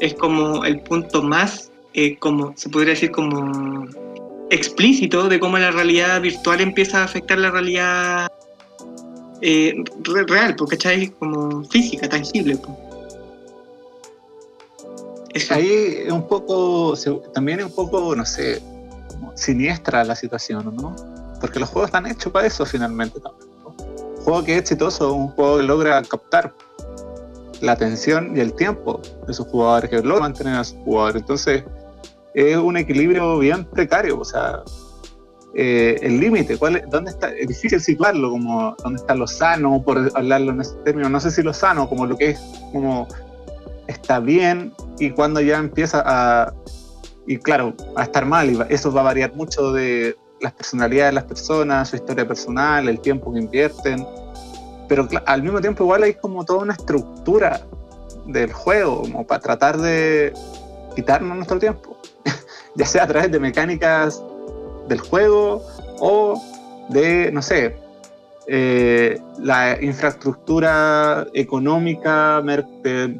es como el punto más, eh, como se podría decir, como explícito de cómo la realidad virtual empieza a afectar la realidad eh, re- real, porque ¿cachai? Como física, tangible. Ahí es un poco, también es un poco, no sé, siniestra la situación, ¿no? Porque los juegos están hechos para eso finalmente también. ¿no? Un juego que es exitoso, un juego que logra captar la atención y el tiempo de sus jugadores, que logra mantener a sus jugadores. Entonces, es un equilibrio bien precario, o sea, eh, el límite? ¿Cuál es- ¿Dónde está? Es difícil situarlo, como dónde está lo sano, por hablarlo en ese término. No sé si lo sano, como lo que es, como está bien y cuando ya empieza a, y claro, a estar mal. Y eso va a variar mucho de las personalidades de las personas, su historia personal, el tiempo que invierten. Pero al mismo tiempo igual hay como toda una estructura del juego, como para tratar de quitarnos nuestro tiempo, ya sea a través de mecánicas del juego o de, no sé, eh, la infraestructura económica,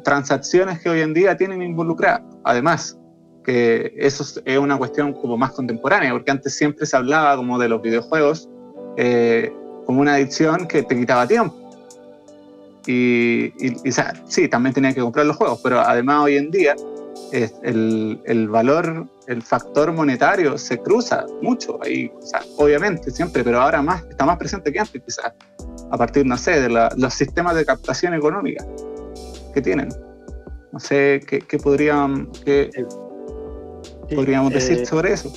transacciones que hoy en día tienen involucradas. Además, que eso es- una cuestión como más contemporánea, porque antes siempre se hablaba como de los videojuegos eh, como una adicción que te quitaba tiempo. Y, y- y, sí, también tenía que comprar los juegos, pero además hoy en día el, el valor, el factor monetario se cruza mucho ahí, o sea, obviamente siempre, pero ahora más, está más presente que antes quizás, a partir, no sé, de la- los sistemas de captación económica que tienen. No sé qué, qué podrían, qué Sí, podríamos eh, decir sobre eso.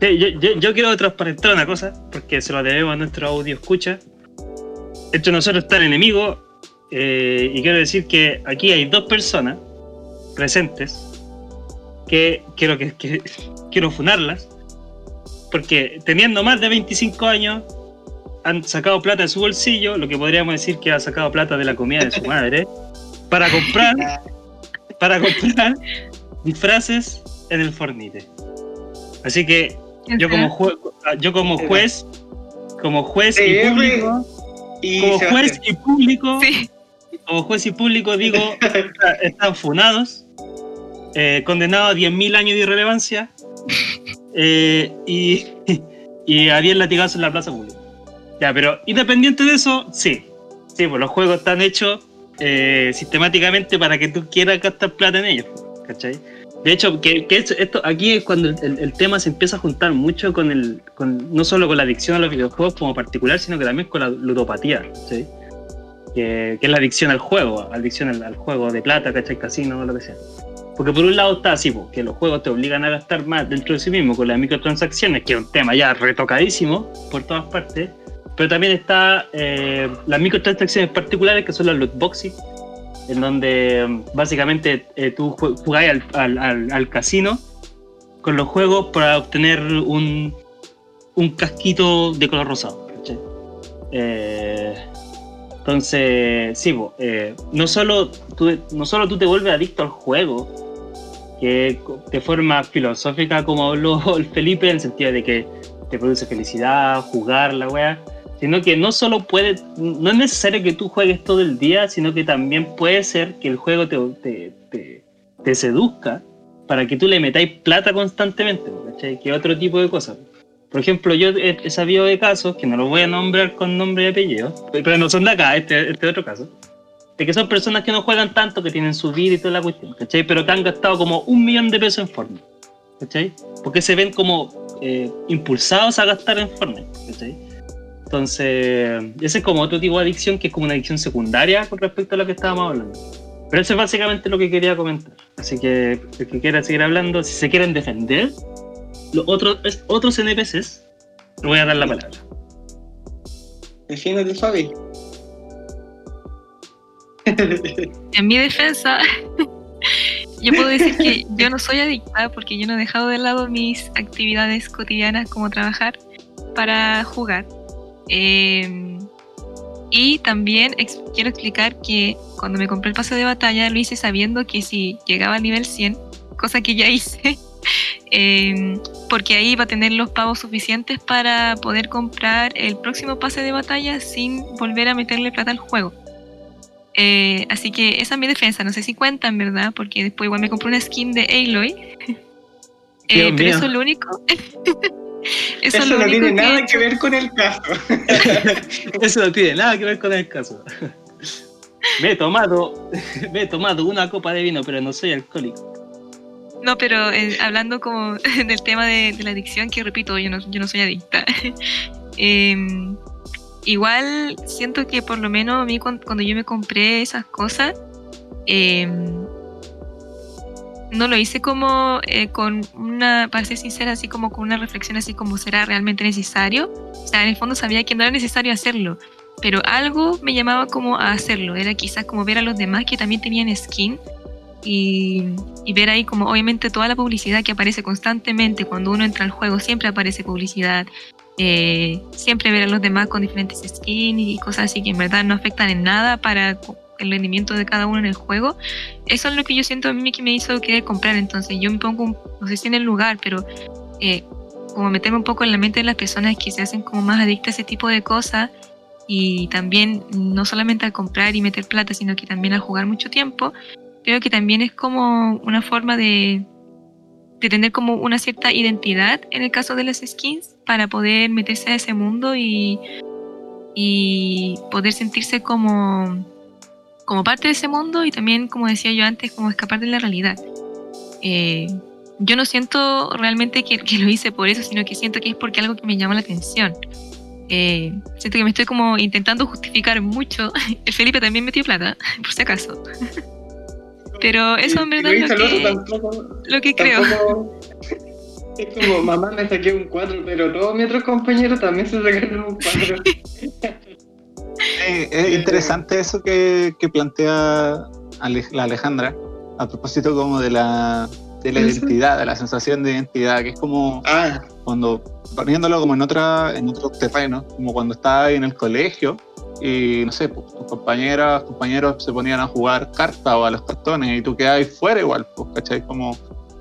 Sí, yo, yo- yo quiero transparentar una cosa, porque se lo debemos a nuestro audio escucha. Entre nosotros está el enemigo, eh, y quiero decir que aquí hay dos personas presentes que quiero, que, que- quiero funarlas, porque teniendo más de 25 años han sacado plata de su bolsillo, lo que podríamos decir que ha sacado plata de la comida de su madre, para comprar, para comprar disfraces en el Fornite. Así que yo como, jue- yo como juez, como juez y público, como juez y público, como juez y público digo, está- están funados, eh, condenados a 10.000 años de irrelevancia eh, y, y a 10 latigazos en la plaza pública. Ya, pero independiente de eso, sí, sí, pues los juegos están hechos eh, sistemáticamente para que tú quieras gastar plata en ellos, ¿cachai? De hecho, que, que esto, esto- aquí es cuando el, el- el tema se empieza a juntar mucho con el, con, no solo con la adicción a los videojuegos como particular, sino que también con la ludopatía, ¿sí? que, que es la adicción al juego, adicción al, al juego de plata, ¿cachai? Casino, lo que sea. Porque por un lado está así, que los juegos te obligan a gastar más dentro de sí mismo con las microtransacciones, que es un tema ya retocadísimo por todas partes, pero también está eh, las microtransacciones particulares que son las loot boxes, en donde mm, básicamente eh, tú ju- jugáis al, al- al- casino con los juegos para obtener un, un casquito de color rosado. Eh, entonces, sí, no, solo no solo tú te vuelves adicto al juego, que de forma filosófica, como habló el Felipe, en el sentido de que te produce felicidad, jugar la wea, sino que no solo puede, no es necesario que tú juegues todo el día, sino que también puede ser que el juego te, seduzca para que tú le metáis plata constantemente, ¿cachai? Que otro tipo de cosas. Por ejemplo, yo he sabido de casos, que no los voy a nombrar con nombre y apellido, pero no son de acá, este, este otro caso, de que son personas que no juegan tanto, que tienen su vida y toda la cuestión, ¿cachai? Pero que han gastado como un millón de pesos en Fortnite, ¿cachai? Porque se ven como eh, impulsados a gastar en Fortnite, ¿cachai? Entonces, ese es como otro tipo de adicción que es como una adicción secundaria con respecto a lo que estábamos hablando. Pero eso es básicamente lo que quería comentar. Así que el que quiera seguir hablando, si se quieren defender, los otros, otros NPCs, le voy a dar la palabra. Defiéndete, Fabi. en mi defensa, yo puedo decir que yo no soy adicta porque yo no he dejado de lado mis actividades cotidianas como trabajar para jugar. Eh, y también quiero explicar que cuando me compré el pase de batalla lo hice sabiendo que si llegaba al nivel 100, cosa que ya hice, eh, porque ahí iba a tener los pagos suficientes para poder comprar el próximo pase de batalla sin volver a meterle plata al juego. Eh, así que esa es mi defensa, no sé si cuenta en verdad, porque después igual me compré una skin de Aloy. Eh, Dios pero mío. eso es lo único. eso, Eso es lo no único tiene que nada que ver con el caso. Eso no tiene nada que ver con el caso. Me he tomado, me he tomado una copa de vino, pero no soy alcohólico. No, pero eh, hablando como del tema de, de la adicción, que repito, yo no, yo no soy adicta. Em, igual siento que por lo menos a mí cuan- cuando, yo me compré esas cosas, em, no lo hice como eh, con una, para ser sincera, así como con una reflexión así como será realmente necesario. O sea, en el fondo sabía que no era necesario hacerlo, pero algo me llamaba como a hacerlo. Era quizás como ver a los demás que también tenían skin y, y ver ahí como obviamente toda la publicidad que aparece constantemente cuando uno entra al juego, siempre aparece publicidad. Eh, siempre ver a los demás con diferentes skins y cosas así que en verdad no afectan en nada para el rendimiento de cada uno en el juego. Eso es lo que yo siento a mí que me hizo querer comprar. Entonces yo me pongo, no sé si en el lugar, pero eh, como meterme un poco en la mente de las personas que se hacen como más adictas a ese tipo de cosas y también no solamente al comprar y meter plata, sino que también al jugar mucho tiempo, creo que también es como una forma de, de tener como una cierta identidad en el caso de las skins para poder meterse a ese mundo y, y poder sentirse como, como parte de ese mundo y también, como decía yo antes, como escapar de la realidad. Eh, yo no siento realmente que, que lo hice por eso, sino que siento que es porque algo que me llama la atención. Eh, siento que me estoy como intentando justificar mucho. El Felipe también metió plata, por si acaso. Pero eso en verdad lo es que, tampoco, lo que creo. tampoco- Es como, mamá me saqué un 4, pero todos mis otros compañeros también se sacaron un 4. Eh, es interesante eso que, que plantea Ale- la Alejandra a propósito como de la, de la identidad, de la sensación de identidad, que es como ah, cuando poniéndolo como en otra en otro terreno, como cuando estaba en el colegio y no sé, pues, tus compañeras, compañeros se ponían a jugar cartas o a los cartones y tú quedabas fuera igual, pues, ¿cachai? Como,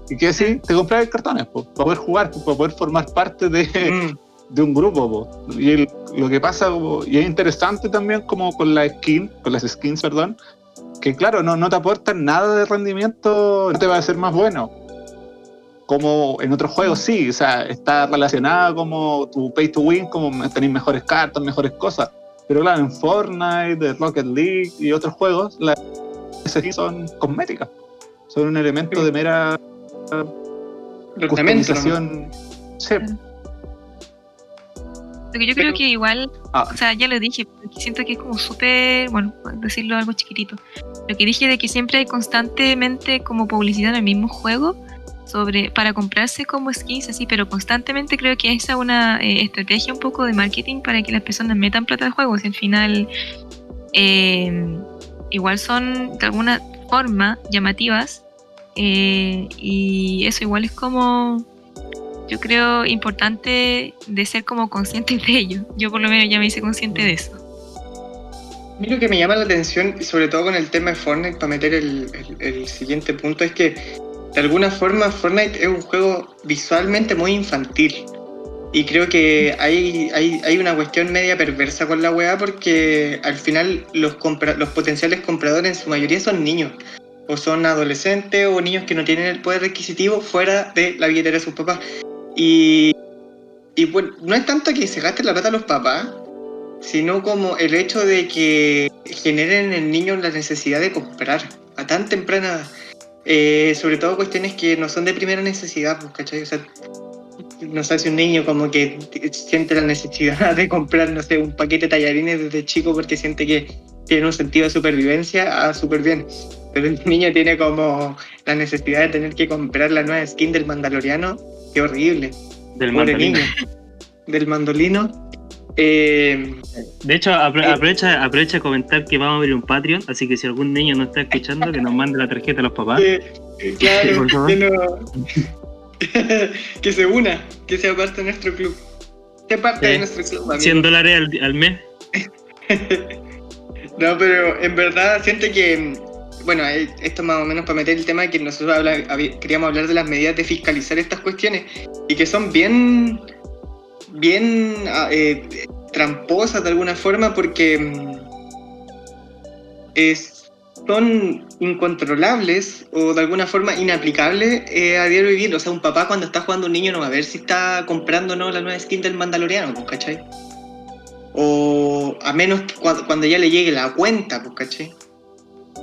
¿y qué decir? Te comprabas cartones, pues, para poder jugar, pues, para poder formar parte de, mm, de un grupo. po. Y el- lo que pasa, y es interesante también como con la skin, con las skins, perdón, que claro, no, no te aportan nada de rendimiento, no te va a hacer más bueno. Como en otros juegos sí, o sea, está relacionada como tu pay to win, como tenéis mejores cartas, mejores cosas. Pero claro, en Fortnite, de Rocket League y otros juegos, las skins son cosméticas. Son un elemento de mera lamentos, ¿no? customización. Sí, Lo que yo creo Pero- que igual, Ah. o sea, ya lo dije, porque siento que es como súper, bueno, decirlo algo chiquitito. Lo que dije de que siempre hay constantemente como publicidad en el mismo juego sobre para comprarse como skins así, pero constantemente creo que esa es una eh, estrategia un poco de marketing para que las personas metan plata al juego. Si al final eh, igual son de alguna forma llamativas eh, y eso igual es como yo creo importante de ser como conscientes de ello. Yo por lo menos ya me hice consciente de eso. A mí lo que me llama la atención, sobre todo con el tema de Fortnite, para meter el, el- el siguiente punto, es que de alguna forma Fortnite es un juego visualmente muy infantil. Y creo que hay, hay, hay una cuestión media perversa con la weá porque al final los, compra- los potenciales compradores en su mayoría son niños. O son adolescentes o niños que no tienen el poder adquisitivo fuera de la billetera de sus papás. Y, y bueno, no es tanto que se gasten la plata los papás, sino como el hecho de que generen en el niño la necesidad de comprar a tan temprana edad. Eh, sobre todo cuestiones que no son de primera necesidad, pues, ¿cachai? O sea, no sé si un niño como que siente la necesidad de comprar, no sé, un paquete de tallarines desde chico porque siente que tiene un sentido de supervivencia, ah, súper bien. Pero el niño tiene como la necesidad de tener que comprar la nueva skin del Mandaloriano, qué horrible. Del mandolino. niño. Del mandolino. Eh, De hecho, Eh. aprovecha, aprovecha a comentar que vamos a abrir un Patreon, así que si algún niño no está escuchando, que nos mande la tarjeta a los papás. que- que claro, que, no- que se una, que sea parte de nuestro club. Sea parte de nuestro club, amigo. 100 dólares al, al mes. No, pero en verdad siento que, bueno, eh, esto más o menos para meter el tema de que nosotros habla- queríamos hablar de las medidas de fiscalizar estas cuestiones y que son bien, bien ah, eh, tramposas de alguna forma porque mm, es- son incontrolables o de alguna forma inaplicables eh, a diario vivir. O sea, un papá cuando está jugando un niño no va a ver si está comprando o no la nueva skin del Mandaloriano, pues, ¿cachai? O a menos que cua- cuando ya le llegue la cuenta, pues, ¿cachai?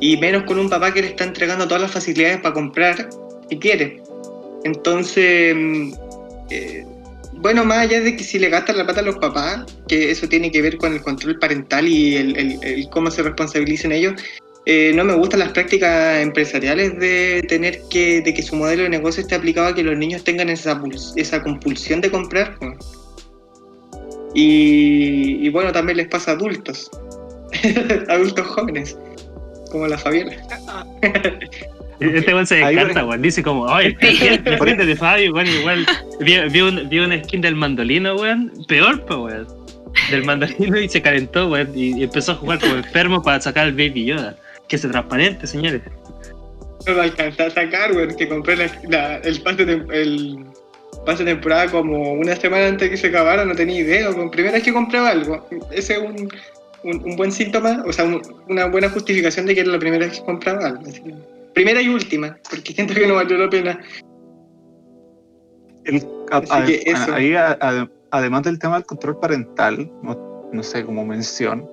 Y menos con un papá que le está entregando todas las facilidades para comprar si quiere. Entonces, mm, eh, bueno, más allá de que si le gastan la plata a los papás, que eso tiene que ver con el control parental y el, el- el cómo se responsabilicen ellos, eh, no me gustan las prácticas empresariales de tener que, de que su modelo de negocio esté aplicado a que los niños tengan esa, esa compulsión de comprar. Y, y bueno, también les pasa a adultos, adultos jóvenes, como la Fabiola. Este weón se descarta, weón. Dice como, oye, frente de Fabio, weón, igual. Vi, vi un, vi una skin del mandolino, weón. Peor, pues, weón. Del mandolino y se calentó, weón. Y, y empezó a jugar como enfermo para sacar el Baby Yoda. Que se transparente, señores. No lo alcancé a sacar, weón, que compré la- la- el, pase de, el pase de temporada como una semana antes que se acabara, no tenía idea. Con primera vez que compraba algo. Ese es un, un, un buen síntoma, o sea, un- una buena justificación de que era la primera vez que compraba algo. así que- primera y última, porque siento que no valió la pena. El- a- Así a- que eso. ahí, a- a- además del tema del control parental, no, no sé, como mención,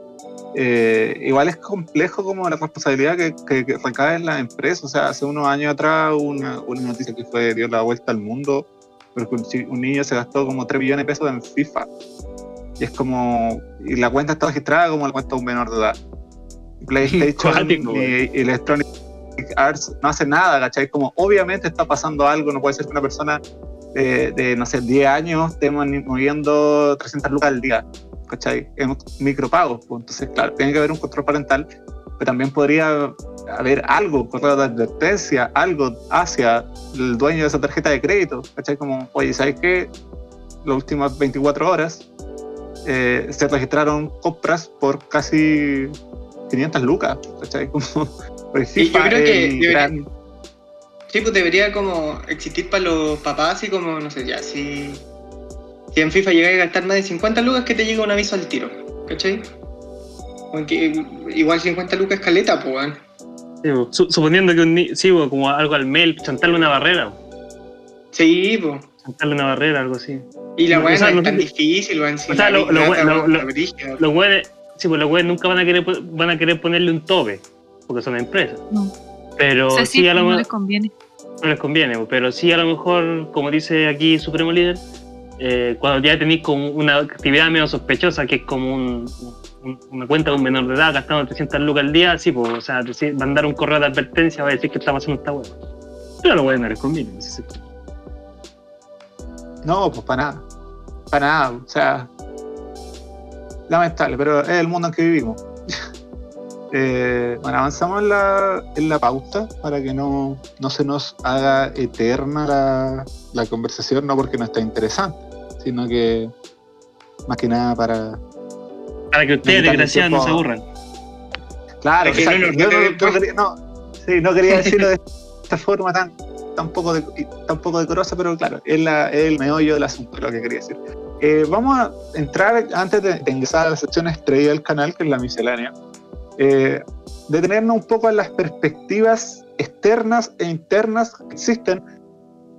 eh, igual es complejo como la responsabilidad que, que- que recae en la empresa. O sea, hace unos años atrás una, una noticia que fue dio la vuelta al mundo, porque un, niño se gastó como 3 millones de pesos en FIFA. Y es como, y la cuenta está registrada como la cuenta de un menor de edad. PlayStation y, y Electronic Arts no hace nada, ¿cachai? Como obviamente está pasando algo, no puede ser que una persona de, de, no sé, 10 años esté moviendo 300 lucas al día, ¿cachai? En micropagos, pues. entonces, claro, tiene que haber un control parental, pero también podría haber algo, correo de advertencia, algo hacia el dueño de esa tarjeta de crédito, ¿cachai? Como, oye, ¿sabes qué? Las últimas 24 horas eh, se registraron compras por casi 500 lucas, ¿cachai? Como, por yo FIFA, creo que debería- gran- Sí, pues debería como existir para los papás, así como, no sé, ya, si, si en FIFA llegáis a gastar más de 50 lucas, que te llega un aviso al tiro, ¿cachai? Porque igual 50 lucas caleta, pues, weón. Sí, po. Su- suponiendo que un niño, sí, po, como algo al mail, chantarle una barrera. Sí, pues. Chantarle una barrera, algo así. Y la O weá sea, no es tan que- difícil, weón. Si o sea. Los güeyes, sí, pues los güeyes nunca van a querer van a querer ponerle un tope, porque son empresas. No. Pero o sea, sí, sí, a lo no mejor les conviene. no les conviene, pero sí a lo mejor, como dice aquí Supremo Líder, eh, cuando ya tenéis como una actividad medio sospechosa, que es como un- un- una cuenta de un menor de edad gastando 300 lucas al día, sí, pues, o sea, decir- mandar un correo de advertencia va a decir que estamos haciendo esta hueá. Pero a los no les conviene. sí, sí. No, pues para nada. Para nada. O sea, lamentable, pero es el mundo en que vivimos. Eh, bueno, avanzamos en la, en la pauta para que no, no se nos haga eterna la, la conversación, no porque no está interesante, sino que más que nada para. Para que ustedes, desgraciados, no se aburran. Claro, que no Yo quería, no, sí, no quería decirlo de esta forma tan, tan, poco, de, tan poco decorosa, pero claro, es, la, es el meollo del asunto, lo que quería decir. Eh, vamos a entrar, antes de, de ingresar a la sección estrella del canal, que es la miscelánea, eh, detenernos un poco en las perspectivas externas e internas que existen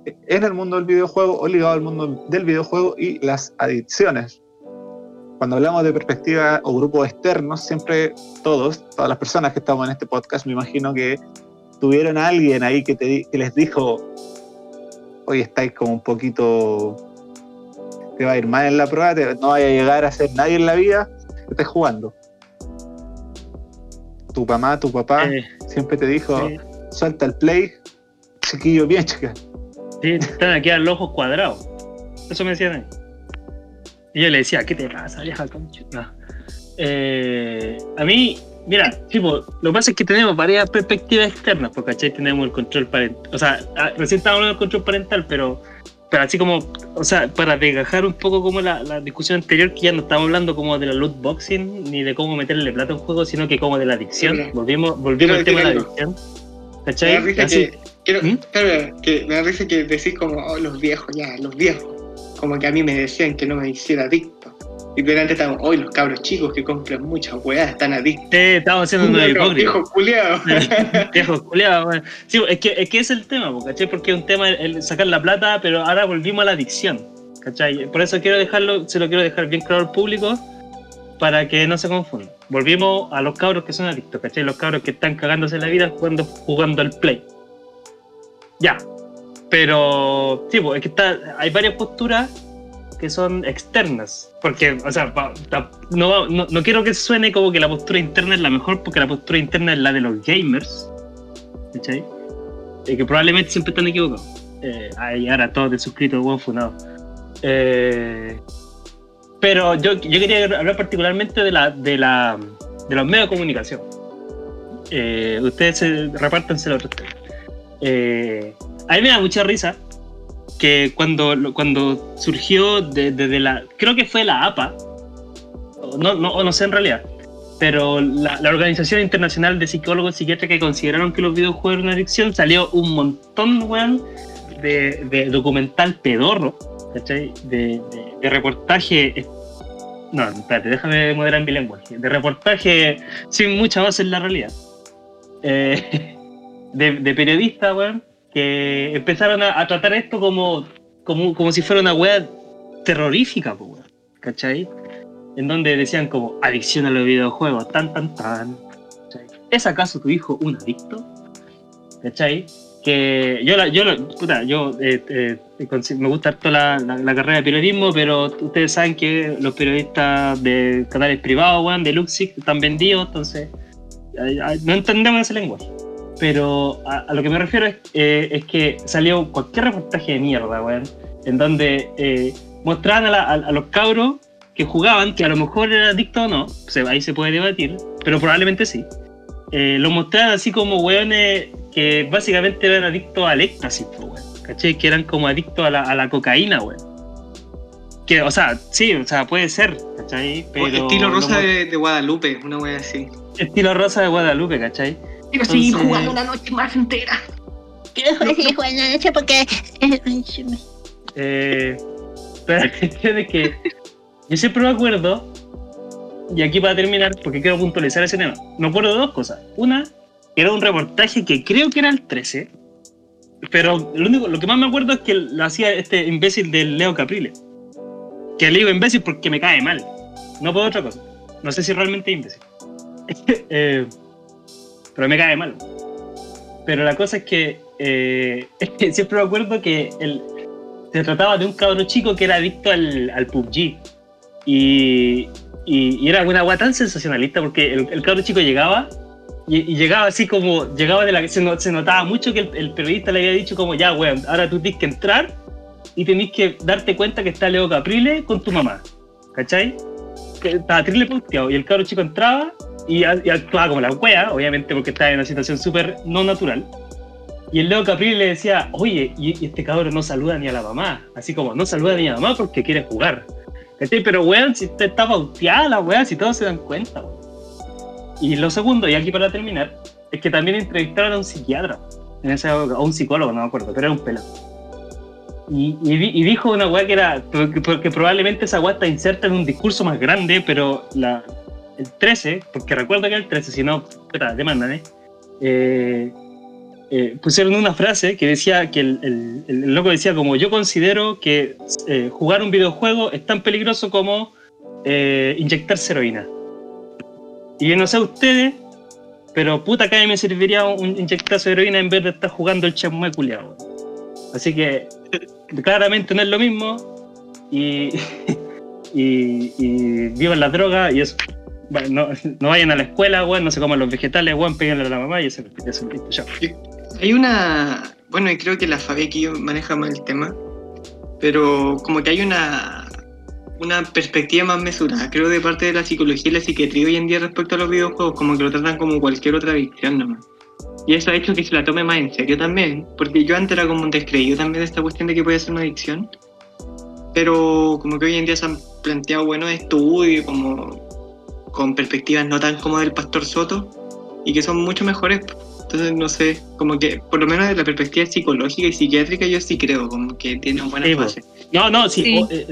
en el mundo del videojuego o ligado al mundo del videojuego y las adicciones. Cuando hablamos de perspectiva o grupos externos, siempre todos, todas las personas que estamos en este podcast, me imagino que tuvieron alguien ahí que, les dijo, hoy estáis como un poquito, te va a ir mal en la prueba, te- no vaya a llegar a ser nadie en la vida, que estés jugando. Tu mamá, tu papá, Eh, siempre te dijo, sí, suelta el play, chiquillo, bien chica. sí, están aquí a los ojos cuadrados. Eso me decían ahí. Y yo le decía, ¿qué te pasa, vieja concha? Eh, a mí, mira, tipo, lo que pasa es que tenemos varias perspectivas externas, porque ¿cachai? tenemos el control parental. O sea, ah, recién estábamos hablando del control parental, pero, pero así como, o sea, para desgajar un poco como la, la discusión anterior, que ya no estamos hablando como de la loot boxing, ni de cómo meterle plata a un juego, sino que como de la adicción. Claro. Volvimos, volvimos al tema de la adicción. Me da ¿Cachai? risa que, quiero- ¿Mm? claro, que me da risa que decís como, oh, los viejos, ya, los viejos. Como que a mí me decían que no me hiciera adicto. Y delante estamos, hoy los cabros chicos que compran muchas weas están adictos. Eh, estamos haciendo un Viejo, hipócrita. viejo bueno. Sí, es que, es que es el tema, ¿cachai? Porque es un tema el, el sacar la plata, pero ahora volvimos a la adicción, ¿cachai? Por eso quiero dejarlo, se lo quiero dejar bien claro al público para que no se confunda. Volvimos a los cabros que son adictos, ¿cachai? Los cabros que están cagándose la vida jugando, jugando al play. Ya. Pero, sí, es que está, hay varias posturas que son externas. Porque, o sea, no, no, no quiero que suene como que la postura interna es la mejor, porque la postura interna es la de los gamers. ¿Cachai? Y que probablemente siempre están equivocados. Eh, ahora todos de suscritos, buen funado. Eh, pero yo, yo quería hablar particularmente de, la, de, la, de los medios de comunicación. Eh, ustedes se, repártanse los. Eh, a mí me da mucha risa que cuando, cuando surgió de- desde la. Creo que fue la APA, no, no, no sé en realidad, pero la, la Organización Internacional de Psicólogos y Psiquiatras que consideraron que los videojuegos eran una adicción, salió un montón, weón, de, de documental pedorro, ¿cachai? De, de, de reportaje. No, espérate, déjame moderar mi lenguaje. De reportaje sin mucha base en la realidad. Eh, de, de periodistas, weón, que empezaron a, a tratar esto como, como, como si fuera una wea terrorífica, weón, ¿cachai? En donde decían como adicción a los videojuegos, tan, tan, tan. ¿cachai? ¿Es acaso tu hijo un adicto? ¿Cachai? Que yo, la, yo, la- puta, yo eh, eh, me gusta harto la, la, carrera de periodismo, pero ustedes saben que los periodistas de canales privados, weón, de Luxic, están vendidos, entonces ay, no entendemos ese lenguaje. Pero a, a lo que me refiero es, eh, es que salió cualquier reportaje de mierda, weón, en donde eh, mostraban a, la- a- a los cabros que jugaban, que a lo mejor eran adictos o no, se- ahí se puede debatir, pero probablemente sí. Eh, lo mostraban así como weones que básicamente eran adictos al éxtasis, weón, ¿cachai? Que eran como adictos a la, a la cocaína, weón. Que, o sea, sí, o sea, puede ser, ¿cachai? Pero Estilo lo rosa de, de Guadalupe, una wea así. Estilo rosa de Guadalupe, ¿cachai? Quiero seguir Entonces- jugando una noche más entera. Quiero seguir jugando la noche porque. Eh, pero la cuestión es que yo siempre me acuerdo, y aquí para terminar, porque quiero puntualizar ese tema, me acuerdo de dos cosas. Una, que era un reportaje que creo que era el 13, pero lo, único, lo que más me acuerdo es que lo hacía este imbécil del Leo Caprile. Que le digo imbécil porque me cae mal, no por otra cosa. No sé si realmente es imbécil. Eh, pero me cae mal. Pero la cosa es que eh, siempre me acuerdo que el, se trataba de un cabro chico que era adicto al, al PUBG. Y, y, y era una weá tan sensacionalista porque el, el cabro chico llegaba y, y llegaba así como, llegaba de la se, no- se notaba mucho que el, el periodista le había dicho como, ya weón, ahora tú tienes que entrar y tenés que darte cuenta que está Leo Caprile con tu mamá. ¿Cachai? Estaba triple punteado y el cabro chico entraba y, actuaba como la wea, obviamente porque estaba en una situación súper no natural. Y el Leo Caprile le decía, oye, y, este cabrón no saluda ni a la mamá. Así como, no saluda ni a la mamá porque quiere jugar. Pero weón, si usted está pauteada la weá, si todos se dan cuenta. Y lo segundo, y aquí para terminar, es que también entrevistaron a un psiquiatra en esa época, o un psicólogo, no me acuerdo, pero era un pelado. Y, y di- y dijo una weá que era, porque, probablemente esa weá está inserta en un discurso más grande, pero la, el 13, porque recuerdo que era el 13, si no, puta, demandan, ¿eh? eh pusieron una frase que decía que el, loco decía como yo considero que eh, jugar un videojuego es tan peligroso como eh, inyectarse heroína. Y yo no sé ustedes, pero puta que a mí me serviría un inyectazo heroína en vez de estar jugando el Shenmue culiao. Así que claramente no es lo mismo y, y, vivan las drogas y eso. No, vayan a la escuela, weón, no se coman los vegetales, weón, péguenle a la mamá y eso, eso listo, chao. Hay una. Bueno, y creo que la Fabi aquí maneja más el tema. Pero como que hay una. Una perspectiva más mesurada, creo, de parte de la psicología y la psiquiatría hoy en día respecto a los videojuegos, como que lo tratan como cualquier otra adicción nomás. Y eso ha hecho que se la tome más en serio también, porque yo antes era como un descreído también de esta cuestión de que puede ser una adicción. Pero como que hoy en día se han planteado buenos estudios, como con perspectivas no tan como del Pastor Soto, y que son mucho mejores. Entonces, no sé, como que por lo menos desde la perspectiva psicológica y psiquiátrica yo sí creo, como que tienen buenas Sí, bases. No, no, sí, Sí. oh, eh,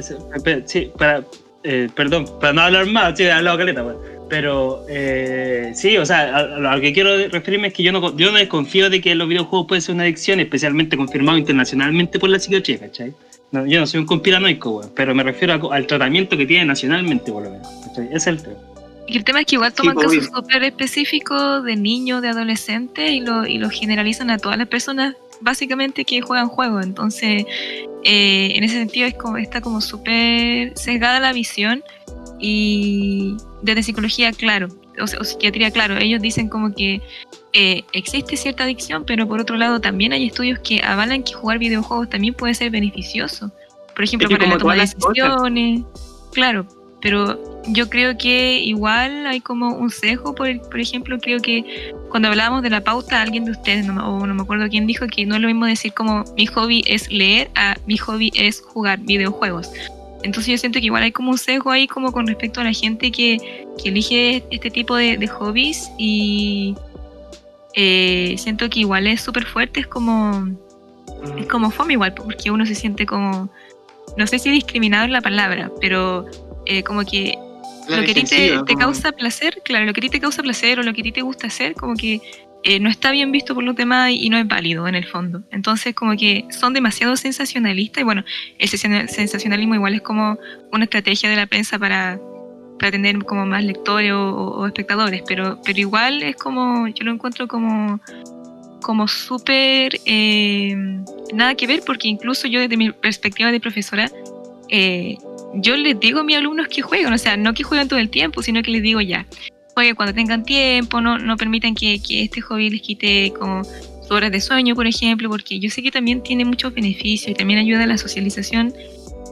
eh, sí, para, eh, perdón, para no hablar más, sí, he hablado caleta, weón. Pero eh, sí, o sea, a, a lo que quiero referirme es que yo no, yo no desconfío de que los videojuegos pueden ser una adicción, especialmente confirmado internacionalmente por la psiquiatría, ¿cachai? No, yo no soy un conspiranoico, weón, pero me refiero a- al tratamiento que tiene nacionalmente, por lo menos, ¿cachai? Ese es el tema. Y el tema es que igual Sí, toman pues, casos súper específicos de niños, de adolescentes y lo, y lo generalizan a todas las personas básicamente que juegan juegos. Entonces, eh, en ese sentido es como, está como súper sesgada la visión y desde psicología, claro, o, o psiquiatría, claro, ellos dicen como que eh, existe cierta adicción, pero por otro lado también hay estudios que avalan que jugar videojuegos también puede ser beneficioso. Por ejemplo, para la toma de decisiones. Claro, pero yo creo que igual hay como un sesgo, por, por ejemplo, creo que cuando hablábamos de la pauta, alguien de ustedes, no, me- o no me acuerdo quién dijo que no es lo mismo decir como mi hobby es leer a mi hobby es jugar videojuegos. Entonces yo siento que igual hay como un sesgo ahí como con respecto a la gente que, que elige este tipo de, de hobbies y eh, siento que igual es súper fuerte, es como, es como fome igual, porque uno se siente como, no sé si discriminado es la palabra, pero eh, como que La lo que a ti te, causa placer, claro, lo que a ti te causa placer o lo que a ti te gusta hacer, como que eh, no está bien visto por los demás y no es válido en el fondo. Entonces, como que son demasiado sensacionalistas y bueno, el sensaciona- sensacionalismo igual es como una estrategia de la prensa para, para tener como más lectores o, espectadores, pero, pero igual es como, yo lo encuentro como como súper eh, nada que ver porque incluso yo desde mi perspectiva de profesora eh, yo les digo a mis alumnos que jueguen, o sea, no que jueguen todo el tiempo, sino que les digo ya, jueguen cuando tengan tiempo, no, no permitan que, que este hobby les quite como sus horas de sueño, por ejemplo, porque yo sé que también tiene muchos beneficios y también ayuda a la socialización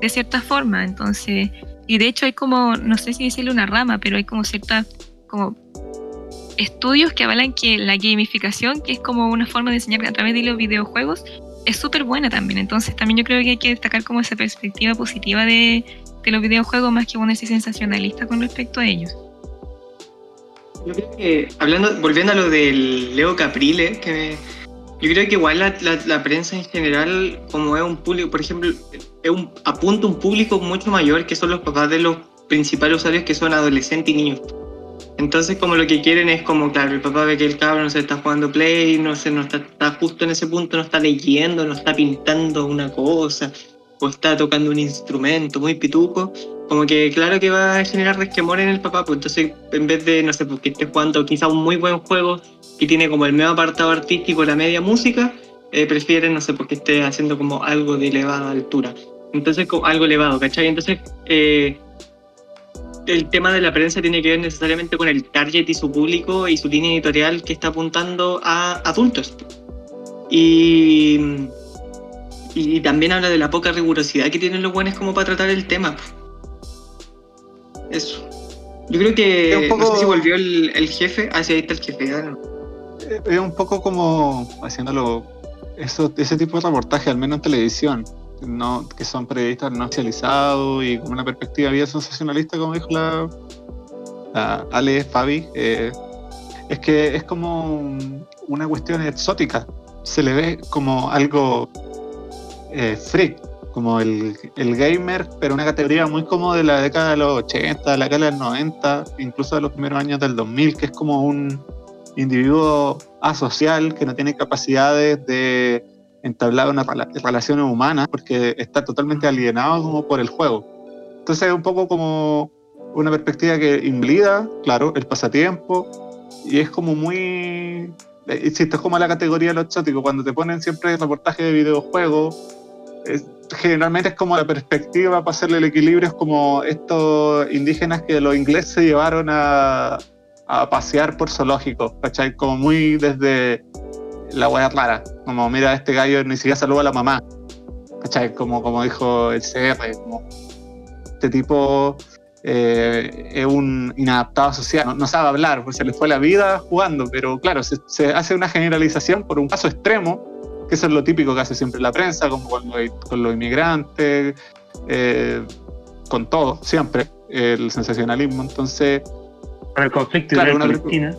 de cierta forma, entonces, y de hecho hay como, no sé si decirle una rama, pero hay como cierta, como estudios que avalan que la gamificación, que es como una forma de enseñar a través de los videojuegos, es súper buena también. Entonces también yo creo que hay que destacar como esa perspectiva positiva de, de los videojuegos más que ponerse sensacionalista con respecto a ellos. Yo creo que, hablando, volviendo a lo del Leo Caprile, que me- yo creo que igual la, prensa en general, como es un público, por ejemplo, es un, apunta un público mucho mayor que son los papás de los principales usuarios que son adolescentes y niños. Entonces como lo que quieren es como, claro, el papá ve que el cabrón no se está jugando play, no sé, no está, está justo en ese punto, no está leyendo, no está pintando una cosa, o está tocando un instrumento muy pituco, como que claro que va a generar resquemor en el papá, pues entonces en vez de, no sé, pues que esté jugando quizá un muy buen juego y tiene como el medio apartado artístico, la media música, eh, prefieren, no sé, porque esté haciendo como algo de elevada altura. Entonces, algo elevado, ¿cachai? Entonces, eh, el tema de la prensa tiene que ver necesariamente con el target y su público y su línea editorial que está apuntando a adultos. Y, y también habla de la poca rigurosidad que tienen los buenos como para tratar el tema. Eso. Yo creo que. Un poco- No sé si volvió el, el jefe. Ah, sí, ahí está el jefe. no. Eh, Es un poco como haciéndolo, eso, ese tipo de reportaje, al menos en televisión, no, que son periodistas no especializados y con una perspectiva bien sensacionalista, como dijo la, la Ale Fabi. eh, es que es como un- una cuestión exótica. Se le ve como algo eh, freak, como el, el gamer, pero una categoría muy como de la década de los 80, de la década de los 90, incluso de los primeros años del 2000, que es como un individuo asocial que no tiene capacidades de entablar unas rela- relaciones humanas porque está totalmente alienado como por el juego. Entonces es un poco como una perspectiva que invalida, claro, el pasatiempo y es como muy... eh, Insisto, es como la categoría de lo exótico, cuando te ponen siempre reportajes de videojuegos, es- generalmente es como la perspectiva para hacerle el equilibrio, es como estos indígenas que los ingleses se llevaron a, a pasear por zoológicos, ¿cachai? Como muy desde la wea rara, como mira, este gallo ni siquiera saluda a la mamá, ¿cachai? Como, como dijo el CR, como este tipo eh, es un inadaptado social, no, no sabe hablar, pues se le fue la vida jugando, pero claro, se, se hace una generalización por un caso extremo, que eso es lo típico que hace siempre la prensa, como con los, con los inmigrantes, eh, con todo, siempre, el sensacionalismo, entonces Para el conflicto Claro, una- Israel-Palestina.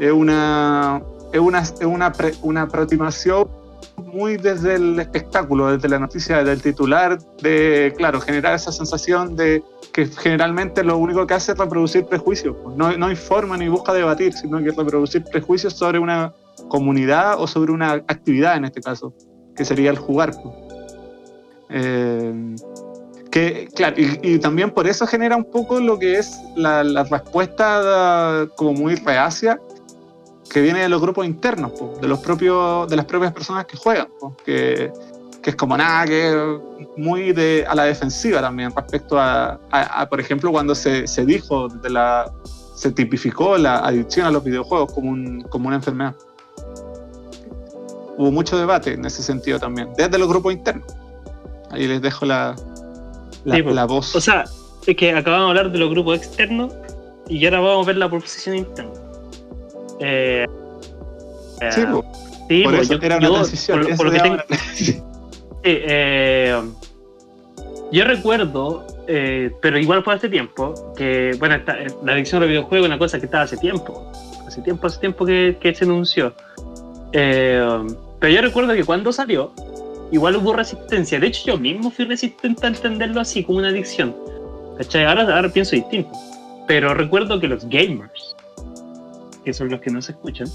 es una, es una, es una, pre- una aproximación muy desde el espectáculo, desde la noticia, desde el titular, de, claro, generar esa sensación de que generalmente lo único que hace es reproducir prejuicios. No, no informa ni busca debatir, sino que reproducir prejuicios sobre una comunidad o sobre una actividad en este caso, que sería el jugar. Eh, que, claro, y, y también por eso genera un poco lo que es la, la respuesta como muy reacia que viene de los grupos internos, po, de los propios, de las propias personas que juegan, po, que que es como nada, que muy de, a la defensiva también respecto a, a- a, por ejemplo, cuando se, se dijo, de la, se tipificó la adicción a los videojuegos como, un, como una enfermedad. Hubo mucho debate en ese sentido también, desde los grupos internos. Ahí les dejo la, la, Sí, la voz. O sea, es que acabamos de hablar de los grupos externos y ahora vamos a ver la proposición interna. Eh, eh, sí, sí, por eso yo- era una yo, transición. por- eso por lo se que llama tengo- una transición. Sí, eh, yo recuerdo, eh, pero igual fue hace tiempo, que bueno, esta- eh, la adicción a los videojuegos es una cosa que estaba hace tiempo, hace tiempo, hace tiempo que, que se anunció. Eh, pero yo recuerdo que cuando salió, igual hubo resistencia. De hecho, yo mismo fui resistente a entenderlo así, como una adicción. ¿Cachai? Ahora, ahora pienso distinto. Pero recuerdo que los gamers, que son los que no se escuchan,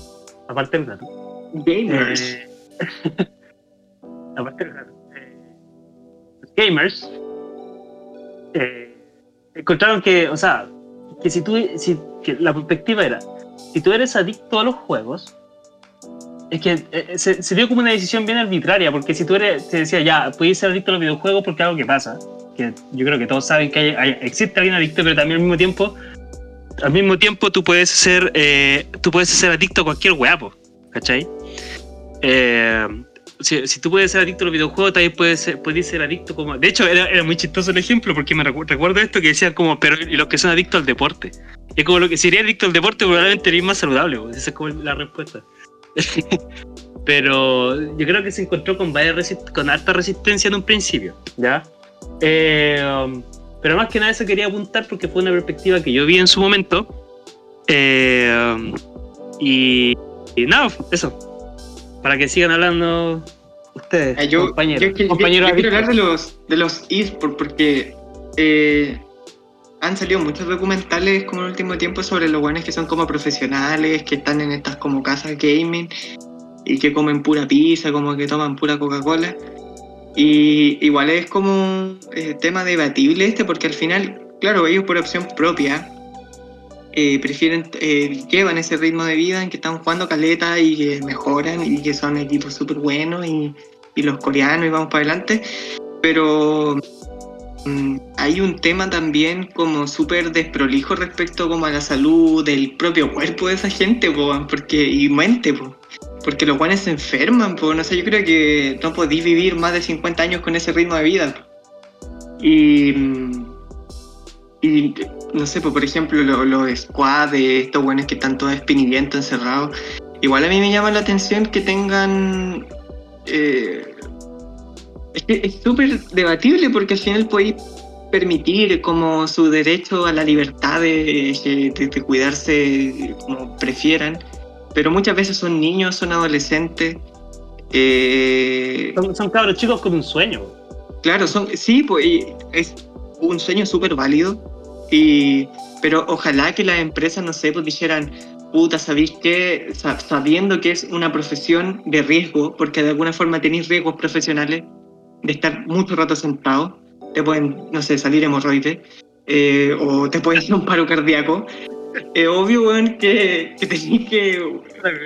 aparte del gato, Gamers. eh, aparte del gato, eh, los gamers eh, encontraron que, o sea, que si tú, si, que la perspectiva era, si tú eres adicto a los juegos, es que eh, se, se dio como una decisión bien arbitraria, porque si tú eres, te decía, ya, puedes ser adicto a los videojuegos porque algo que pasa, que yo creo que todos saben que hay- hay- existe alguien adicto, pero también al mismo tiempo, al mismo tiempo tú puedes ser, eh, tú puedes ser adicto a cualquier guapo, ¿cachai? Eh, si, si tú puedes ser adicto a los videojuegos, también puedes ser, puedes ser adicto como... De hecho, era, era muy chistoso el ejemplo, porque me recu- recuerdo esto que decían como, pero y los que son adictos al deporte. Es como lo que si eres adicto al deporte, probablemente eres más saludable, pues, esa es como la respuesta. Pero yo creo que se encontró con varias resist- con alta resistencia en un principio, ¿ya? Eh, um, pero más que nada eso quería apuntar porque fue una perspectiva que yo vi en su momento. Eh, um, y, y nada, eso. Para que sigan hablando ustedes, Ah, yo, compañeros. yo, yo- compañeros yo quiero hablar de los, de los eSports porque eh, han salido muchos documentales como en el último tiempo sobre los buenos que son como profesionales, que están en estas como casas gaming y que comen pura pizza, como que toman pura Coca-Cola. Y igual es como un eh, tema debatible este porque al final, claro, ellos por opción propia eh, prefieren, eh, llevan ese ritmo de vida en que están jugando caleta y que mejoran y que son equipos súper buenos y, y los coreanos y vamos para adelante. Pero hay un tema también como súper desprolijo respecto como a la salud del propio cuerpo de esa gente, porque, y mente, po. porque los guanes se enferman, po, no sé, yo creo que no podéis vivir más de 50 años con ese ritmo de vida. Y, mm, no sé, por ejemplo, lo- los squads de estos buenos que están todos espinillentos, encerrados, igual a mí me llama la atención que tengan... eh, es súper debatible porque al final podéis permitir como su derecho a la libertad de, de- de cuidarse como prefieran, pero muchas veces son niños, son adolescentes. eh, Son, son cabros chicos con un sueño. Claro, son, sí, pues es un sueño súper válido. Y, pero ojalá que las empresas, no sé, pues dijeran, puta, ¿sabéis qué? Sa- sabiendo que es una profesión de riesgo, porque de alguna forma tenéis riesgos profesionales de estar mucho rato sentado, te pueden, no sé, salir hemorroides, eh, o te pueden hacer un paro cardíaco. Es obvio, weón, que, que tenéis que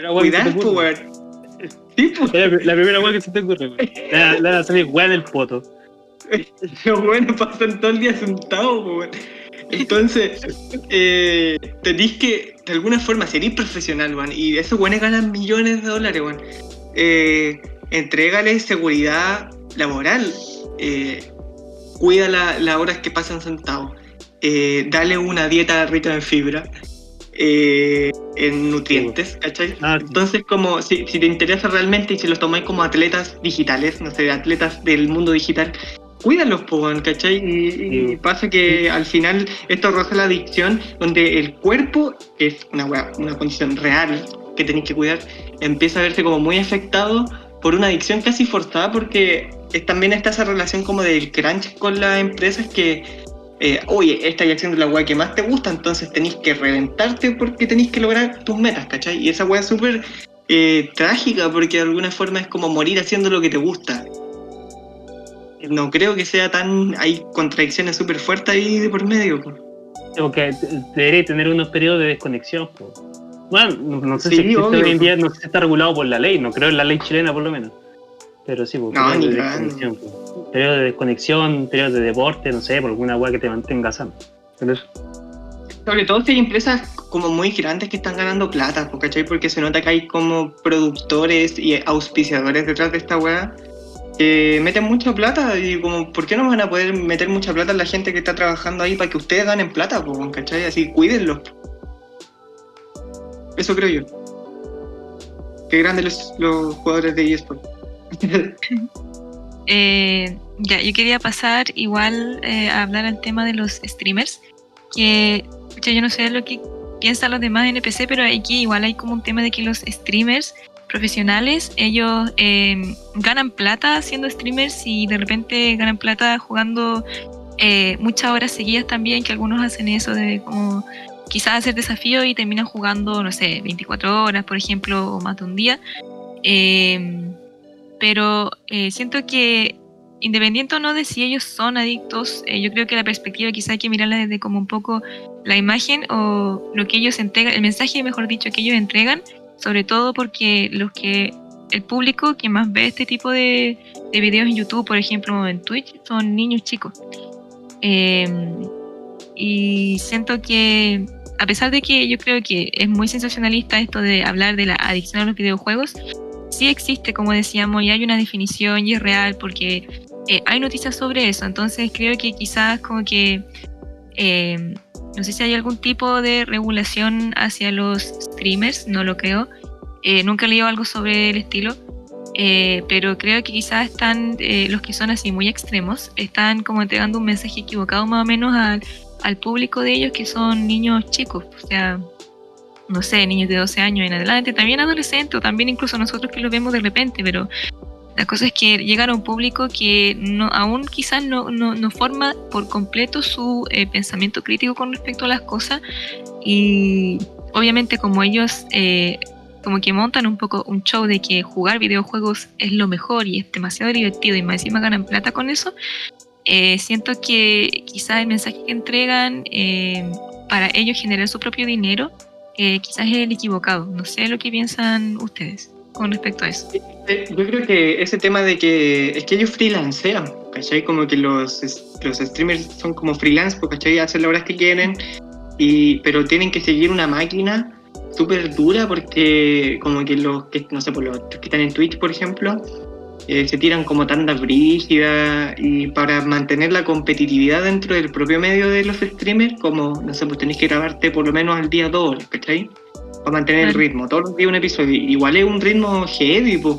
La cuidar, pues, weón. Sí, pues. Es la, la primera weá que se te ocurre, weón. Le van a- le van a salir weá en el poto. Los buenos pasan todo el día sentados, po, weón. Entonces, eh, tenéis que, de alguna forma, ser profesional, weón. Y esos buenos ganan millones de dólares, weón. Eh, entrégale seguridad laboral. Eh, cuida la- las horas que pasan sentados. Eh, dale una dieta rica en fibra. eh, en nutrientes, ¿cachai? Ah, sí. Entonces, como si, si te interesa realmente y si los tomáis como atletas digitales, no sé, atletas del mundo digital, cuídalos, weón, ¿cachai? Y, pasa que al final esto roza la adicción, donde el cuerpo, que es una, una condición real que tenéis que cuidar, empieza a verse como muy afectado por una adicción casi forzada, porque también está esa relación como del crunch con las empresas que, eh, oye, esta es la weá que más te gusta, entonces tenéis que reventarte porque tenéis que lograr tus metas, ¿cachai? Y esa weá es súper eh, trágica porque de alguna forma es como morir haciendo lo que te gusta. No creo que sea tan. Hay contradicciones súper fuertes ahí de por medio. po. Porque debería tener unos periodos de desconexión. po. Bueno, no, sé Sí, si existe obvio, hoy en po. día, no sé si está regulado por la ley, no creo en la ley chilena por lo menos. Pero sí, pues, No, ni de cagando. desconexión. pues. Periodos de desconexión, periodos de deporte, no sé, por alguna weá que te mantenga sano. Pero eso. Sobre todo si hay empresas como muy grandes que están ganando plata, po, ¿cachai? Porque se nota que hay como productores y auspiciadores detrás de esta weá que meten mucha plata y como, ¿por qué no van a poder meter mucha plata en la gente que está trabajando ahí para que ustedes ganen plata, ¿cachai? Así, cuídenlo. Eso creo yo. Qué grandes los, jugadores de eSport. Eh, ya, yo quería pasar igual eh, a hablar al tema de los streamers, que yo no sé lo que piensan los demás NPC, pero aquí igual hay como un tema de que los streamers profesionales, ellos eh, ganan plata siendo streamers y de repente ganan plata jugando eh, muchas horas seguidas también, que algunos hacen eso de como quizás hacer desafío y terminan jugando, no sé, 24 horas, por ejemplo, o más de un día. Eh, pero eh, siento que independiente o no de si ellos son adictos, eh, yo creo que la perspectiva quizá hay que mirarla desde como un poco la imagen o lo que ellos entregan, el mensaje, mejor dicho, que ellos entregan, sobre todo porque los que el público que más ve este tipo de, de videos en YouTube, por ejemplo, o en Twitch, son niños chicos. Eh, y siento que a pesar de que yo creo que es muy sensacionalista esto de hablar de la adicción a los videojuegos, sí existe, como decíamos, y hay una definición y es real porque eh, hay noticias sobre eso. Entonces creo que quizás como que eh, no sé si hay algún tipo de regulación hacia los streamers, no lo creo. Eh, nunca he leído algo sobre el estilo. pero creo que quizás están los que son así muy extremos, están como entregando un mensaje equivocado más o menos al, al público de ellos que son niños chicos, o sea, no sé, niños de 12 años en adelante, también adolescentes, o también incluso nosotros que lo vemos de repente, pero la cosa es que llegan a un público que no, aún quizás no, no, no forma por completo su eh, pensamiento crítico con respecto a las cosas y obviamente como ellos eh, como que montan un poco un show de que jugar videojuegos es lo mejor y es demasiado divertido y más encima ganan plata con eso, eh, siento que quizás el mensaje que entregan eh, para ellos generar su propio dinero eh, quizás es el equivocado. No sé lo que piensan ustedes con respecto a eso. Yo creo que ese tema de que es que ellos freelancean, ¿cachai? Como que los, los streamers son como freelance, pues, ¿cachai? Hacen las horas que quieren, y, pero tienen que seguir una máquina súper dura porque como que los no sé, por los que están en Twitch, por ejemplo, eh, se tiran como tanda brígida y para mantener la competitividad dentro del propio medio de los streamers, como, no sé, pues tenés que grabarte por lo menos al día dos horas, ¿cachai? Para mantener el ritmo, todos los días un episodio. Igual es un ritmo heavy, pues.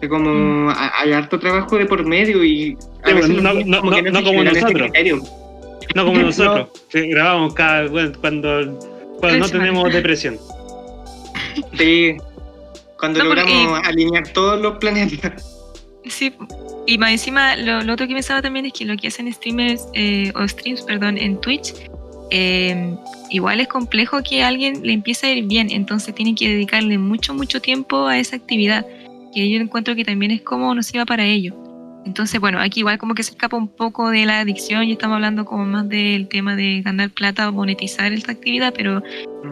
Es como Mm. ha- hay harto trabajo de por medio y a Sí, veces no- como no- no nosotros. No como No. nosotros, que grabamos cada bueno, cuando, cuando no tenemos depresión. Sí. Cuando porque- logramos alinear todos los planetas. Sí, y más encima lo, lo otro que pensaba también es que lo que hacen streamers eh, o streams, perdón, en Twitch, eh, igual es complejo que a alguien le empiece a ir bien, entonces tienen que dedicarle mucho, mucho tiempo a esa actividad, que yo encuentro que también es como nociva para ellos. Entonces, bueno, aquí igual como que se escapa un poco de la adicción y estamos hablando como más del tema de ganar plata o monetizar esta actividad, pero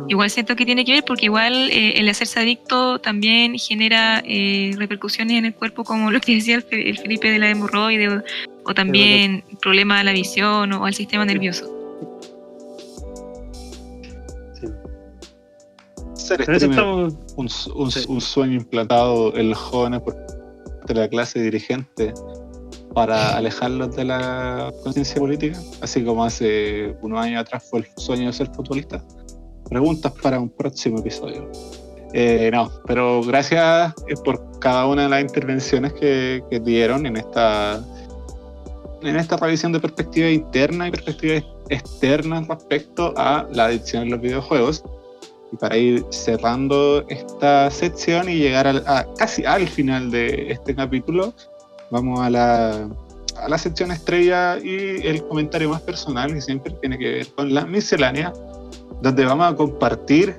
igual siento que tiene que ver porque igual eh, el hacerse adicto también genera eh, repercusiones en el cuerpo como lo que decía el, Fe- el Felipe de la hemorroide o, o también problemas a la visión o, al sistema nervioso. Sí. Estamos. un, un- Sí. un sueño implantado en los jóvenes por parte de la clase dirigente para alejarlos de la conciencia política, así como hace unos años atrás fue el sueño de ser futbolista. Preguntas para un próximo episodio. Eh, no, pero gracias eh, por cada una de las intervenciones que, que dieron en esta en esta revisión de perspectiva interna y perspectiva externa respecto a la adicción en los videojuegos. Y para ir cerrando esta sección y llegar al- a, casi al final de este capítulo, vamos a la, a la sección estrella y el comentario más personal que siempre tiene que ver con la miscelánea, donde vamos a compartir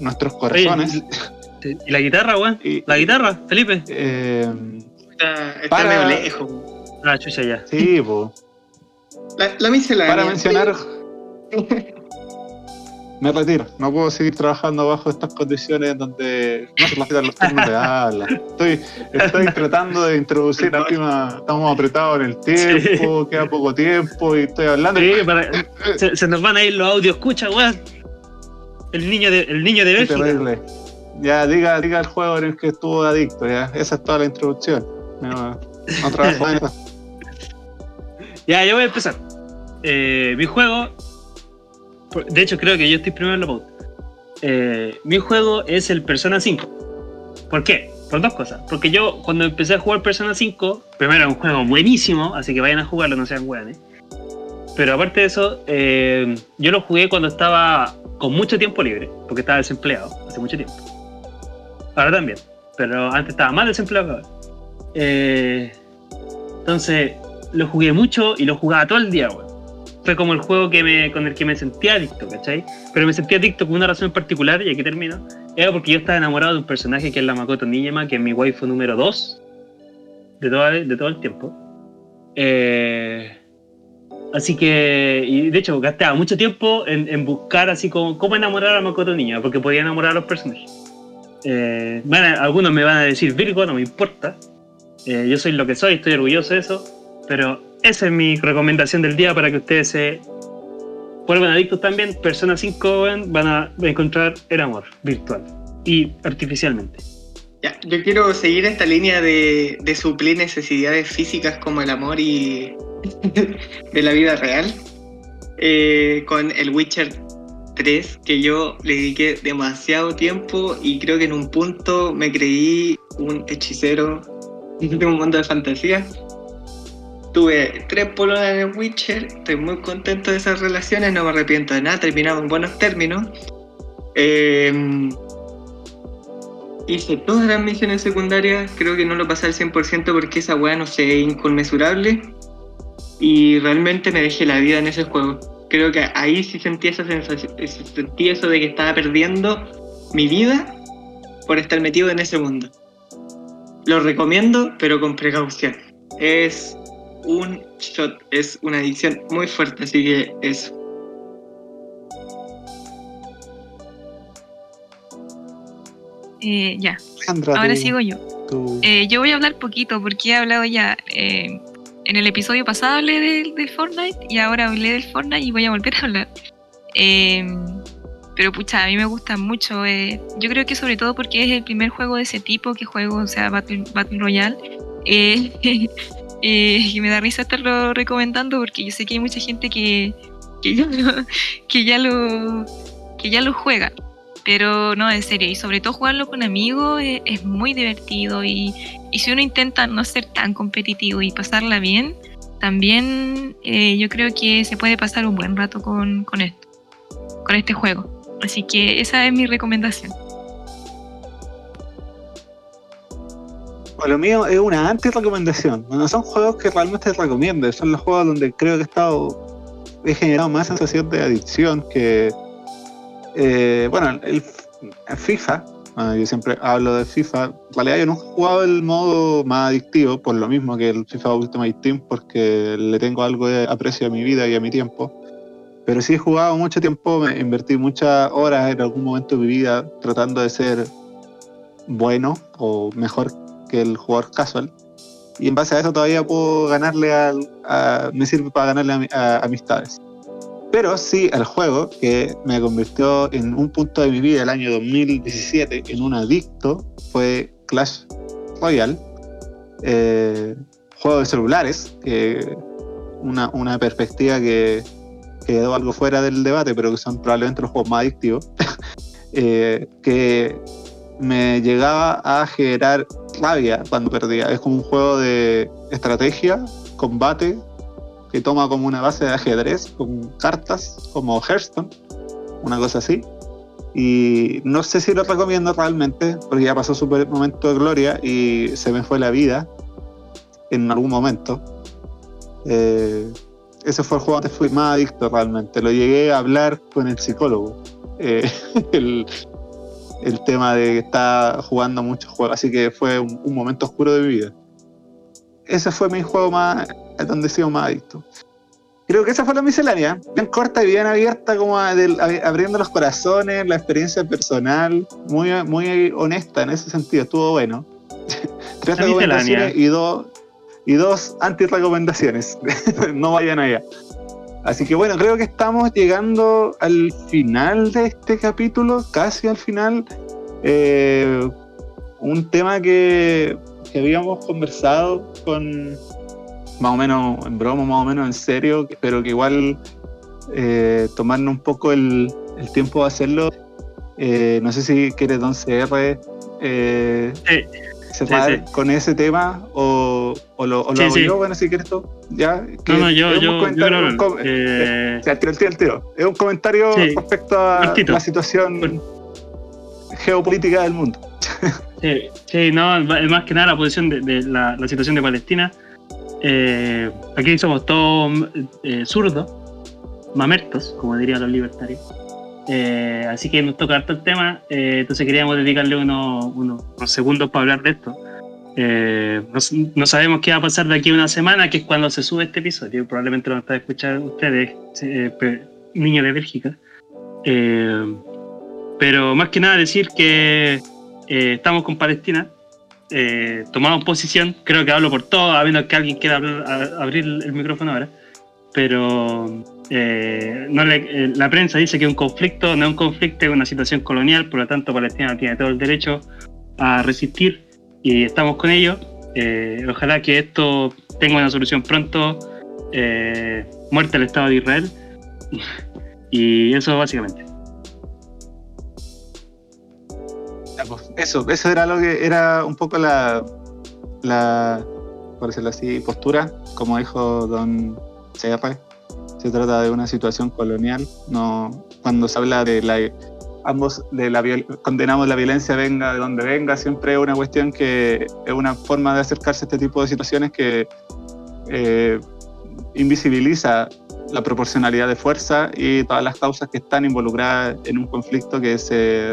nuestros corazones. ¿Y la guitarra, weón? ¿La guitarra, Felipe? eh, Está, está Para- medio lejos. Ah, chucha, ya. sí, po. La, la miscelánea. para mencionar me retiro. No puedo seguir trabajando bajo estas condiciones donde no se respetan los turnos de habla. Estoy, estoy tratando de introducir la. Estamos apretados en el tiempo, queda poco tiempo y estoy hablando. Sí, para- se, se nos van a ir los audios, escucha, weón. El niño de, el niño de Bélgica. terrible. Ya, diga, diga el juego en el que estuvo adicto, ya. Esa es toda la introducción. No, no trabajo en eso. Ya, yo voy a empezar. Eh, mi juego. De hecho, creo que yo estoy primero en la pauta. Eh, mi juego es el Persona 5. ¿Por qué? Por dos cosas. Porque yo, cuando empecé a jugar Persona 5, primero era un juego buenísimo, así que vayan a jugarlo, no sean weones. Pero aparte de eso, eh, yo lo jugué cuando estaba con mucho tiempo libre, porque estaba desempleado hace mucho tiempo. Ahora también, pero antes estaba más desempleado. Eh, entonces, lo jugué mucho y lo jugaba todo el día. Fue como el juego que me, con el que me sentía adicto, ¿cachai? Pero me sentía adicto por una razón en particular, y aquí termino. Era porque yo estaba enamorado de un personaje que es la Makoto Nijima, que es mi waifu número 2 de todo, de todo el tiempo. Eh, así que, y de hecho, gastaba mucho tiempo en, en buscar así como cómo enamorar a Makoto Nijima, porque podía enamorar a los personajes. Eh, bueno, algunos me van a decir Virgo, no me importa. Eh, yo soy lo que soy, estoy orgulloso de eso. Pero esa es mi recomendación del día para que ustedes se vuelvan adictos también. Persona 5 weón, van a encontrar el amor virtual y artificialmente. Ya, yo quiero seguir esta línea de, de suplir necesidades físicas como el amor y de la vida real eh, con el Witcher 3, que yo le dediqué demasiado tiempo y creo que en un punto me creí un hechicero de un mundo de fantasía. Tuve tres polonas en el Witcher, estoy muy contento de esas relaciones, no me arrepiento de nada, terminamos en buenos términos. Eh, Hice todas las misiones secundarias, creo que no lo pasé al 100% porque esa weá no sé, inconmensurable. Y realmente me dejé la vida en ese juego. Creo que ahí sí sentí sentí eso de que estaba perdiendo mi vida por estar metido en ese mundo. Lo recomiendo, pero con precaución. Es un shot, es una adicción muy fuerte, así que eso. Eh, ya, Sandra, ahora tú- sigo yo. Eh, yo voy a hablar poquito porque he hablado ya. eh, en el episodio pasado hablé del del Fortnite y ahora hablé del Fortnite y voy a volver a hablar. Eh, pero pucha, a mí me gusta mucho. eh, yo creo que sobre todo porque es el primer juego de ese tipo que juego, o sea, Battle, Battle Royale. Eh, y me da risa estarlo recomendando porque yo sé que hay mucha gente que, que, ya, lo, que, ya, lo, que ya lo juega. Pero no, en serio, y sobre todo jugarlo con amigos es muy divertido y, y si uno intenta no ser tan competitivo y pasarla bien, también eh, yo creo que se puede pasar un buen rato con, con esto, con este juego. Así que esa es mi recomendación. Bueno, lo mío es una anti-recomendación. No son juegos que realmente recomiendo, son los juegos donde creo que he estado. he generado más sensación de adicción que. eh, bueno, el, FIFA. ah, yo siempre hablo de FIFA. En realidad, yo no he jugado el modo más adictivo, por lo mismo que el FIFA Ultimate Team, porque le tengo algo de aprecio a mi vida y a mi tiempo. Pero sí he jugado mucho tiempo, me invertí muchas horas en algún momento de mi vida tratando de ser bueno o mejor que el jugador casual. Y en base a eso todavía puedo ganarle al, a, me sirve para ganarle a, mi- a amistades. Pero sí el juego que me convirtió en un punto de mi vida el año 2017 en un adicto fue Clash Royale. Eh, juego de celulares, que una, una perspectiva que quedó algo fuera del debate, pero que son probablemente los juegos más adictivos. eh, que me llegaba a generar rabia cuando perdía. Es como un juego de estrategia, combate, que toma como una base de ajedrez con cartas, como Hearthstone, una cosa así. Y no sé si lo recomiendo realmente, porque ya pasó su momento de gloria y se me fue la vida en algún momento. Eh, ese fue el juego donde fui más adicto realmente. Lo llegué a hablar con el psicólogo. Eh, el tema de que estaba jugando muchos juegos, así que fue un, un momento oscuro de mi vida. Ese fue mi juego más, donde he sido más adicto. creo que esa fue la miscelánea. Bien corta y bien abierta, como a- abriendo los corazones, la experiencia personal, muy, muy honesta en ese sentido, estuvo bueno. Tres La recomendaciones y dos, y dos anti-recomendaciones. no vayan allá. Así que bueno, creo que estamos llegando al final de este capítulo, casi al final. Eh, un tema que, habíamos conversado con más o menos en broma, más o menos en serio, pero que igual eh, tomarnos un poco el, tiempo de hacerlo. Eh, no sé si quiere Don CR eh, Sí, cerrar sí. con ese tema o, o lo, o lo Sí, hago sí. yo, bueno, si quieres tú. Ya, que No, no, yo, es un yo, yo creo un com- eh, tiro, tiro, tiro. Es un comentario Sí. respecto a Cortito. la situación geopolítica del mundo. Sí, sí, no, más que nada la posición de, de la, la situación de Palestina. Eh, aquí somos todos eh, zurdos, mamertos, como dirían los libertarios. Eh, así que nos toca harto el tema, eh, entonces queríamos dedicarle unos, unos- segundos para hablar de esto. Eh, no, no sabemos qué va a pasar de aquí a una semana, que es cuando se sube este episodio. Probablemente lo van a escuchando ustedes, eh, niños de Bélgica. Eh, pero más que nada decir que eh, estamos con Palestina, tomamos posición, creo que hablo por todos, a menos que alguien quiera hablar- a- abrir el micrófono ahora, pero eh, no eh, la prensa dice que un conflicto, no es un conflicto, es una situación colonial, por lo tanto Palestina tiene todo el derecho a resistir y estamos con ellos. Eh, ojalá que esto tenga una solución pronto, eh, muerte al Estado de Israel y eso básicamente. Pues, Eso, eso era lo que era un poco la, por decirlo así, postura, como dijo don CR. Se trata de una situación colonial, no cuando se habla de la ambos de la condenamos la violencia venga de donde venga, siempre es una cuestión que es una forma de acercarse a este tipo de situaciones que eh, invisibiliza la proporcionalidad de fuerza y todas las causas que están involucradas en un conflicto que se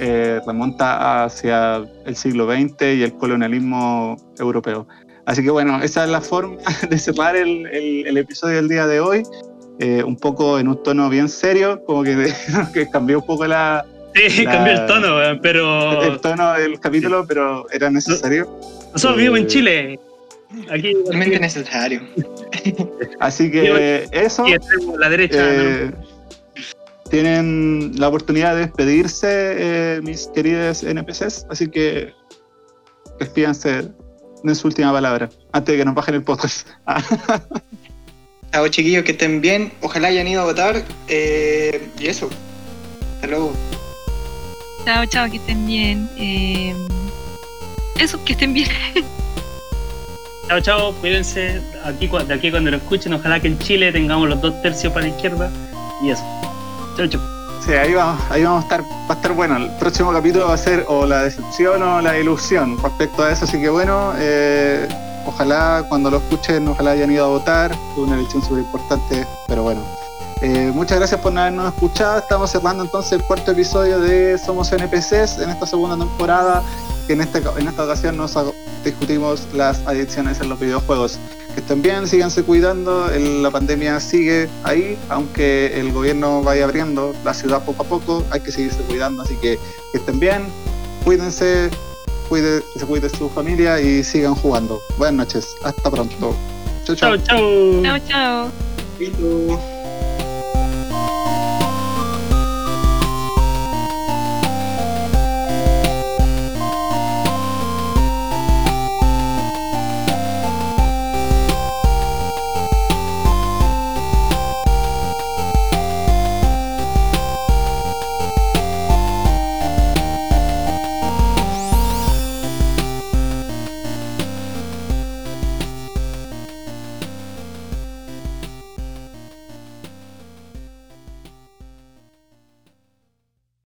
eh, remonta hacia el siglo XX y el colonialismo europeo. Así que bueno, esa es la forma de cerrar el, el- el episodio del día de hoy, eh, un poco en un tono bien serio, como que, que cambió un poco la, Sí, La- cambió el tono, weón, pero el tono del capítulo, pero era necesario. nosotros vivimos en Chile. Aquí, Totalmente necesario. Así que eso. tenemos la derecha. Eh, tienen la oportunidad de despedirse, eh, mis queridos NPCs, así que despídanse de su última palabra, antes de que nos bajen el podcast. Chao chiquillos, que estén bien. Ojalá hayan ido a votar. eh, y eso. Hasta luego. Chao, chao, que estén bien. Eh, eso, que estén bien. Chao, chao, cuídense. Aquí, de aquí cuando lo escuchen, ojalá que en Chile tengamos los dos tercios para la izquierda. Y eso. Chao, chao. Sí, ahí vamos, ahí vamos a estar, va a estar bueno. El próximo capítulo va a ser o la decepción o la ilusión respecto a eso, así que bueno, eh, ojalá cuando lo escuchen, ojalá hayan ido a votar, es una elección súper importante, pero bueno. Eh, muchas gracias por habernos escuchado. Estamos cerrando entonces el cuarto episodio de Somos NPCs en esta segunda temporada, que en, este, en esta ocasión nos discutimos las adicciones en los videojuegos. Que estén bien, síganse cuidando, el- la pandemia sigue ahí, aunque el gobierno vaya abriendo la ciudad poco a poco, hay que seguirse cuidando, así que que estén bien, cuídense, cuide, que se cuide su familia y sigan jugando. Buenas noches, hasta pronto. Chau, chau. Chao, chao. Chao, chao. Chau.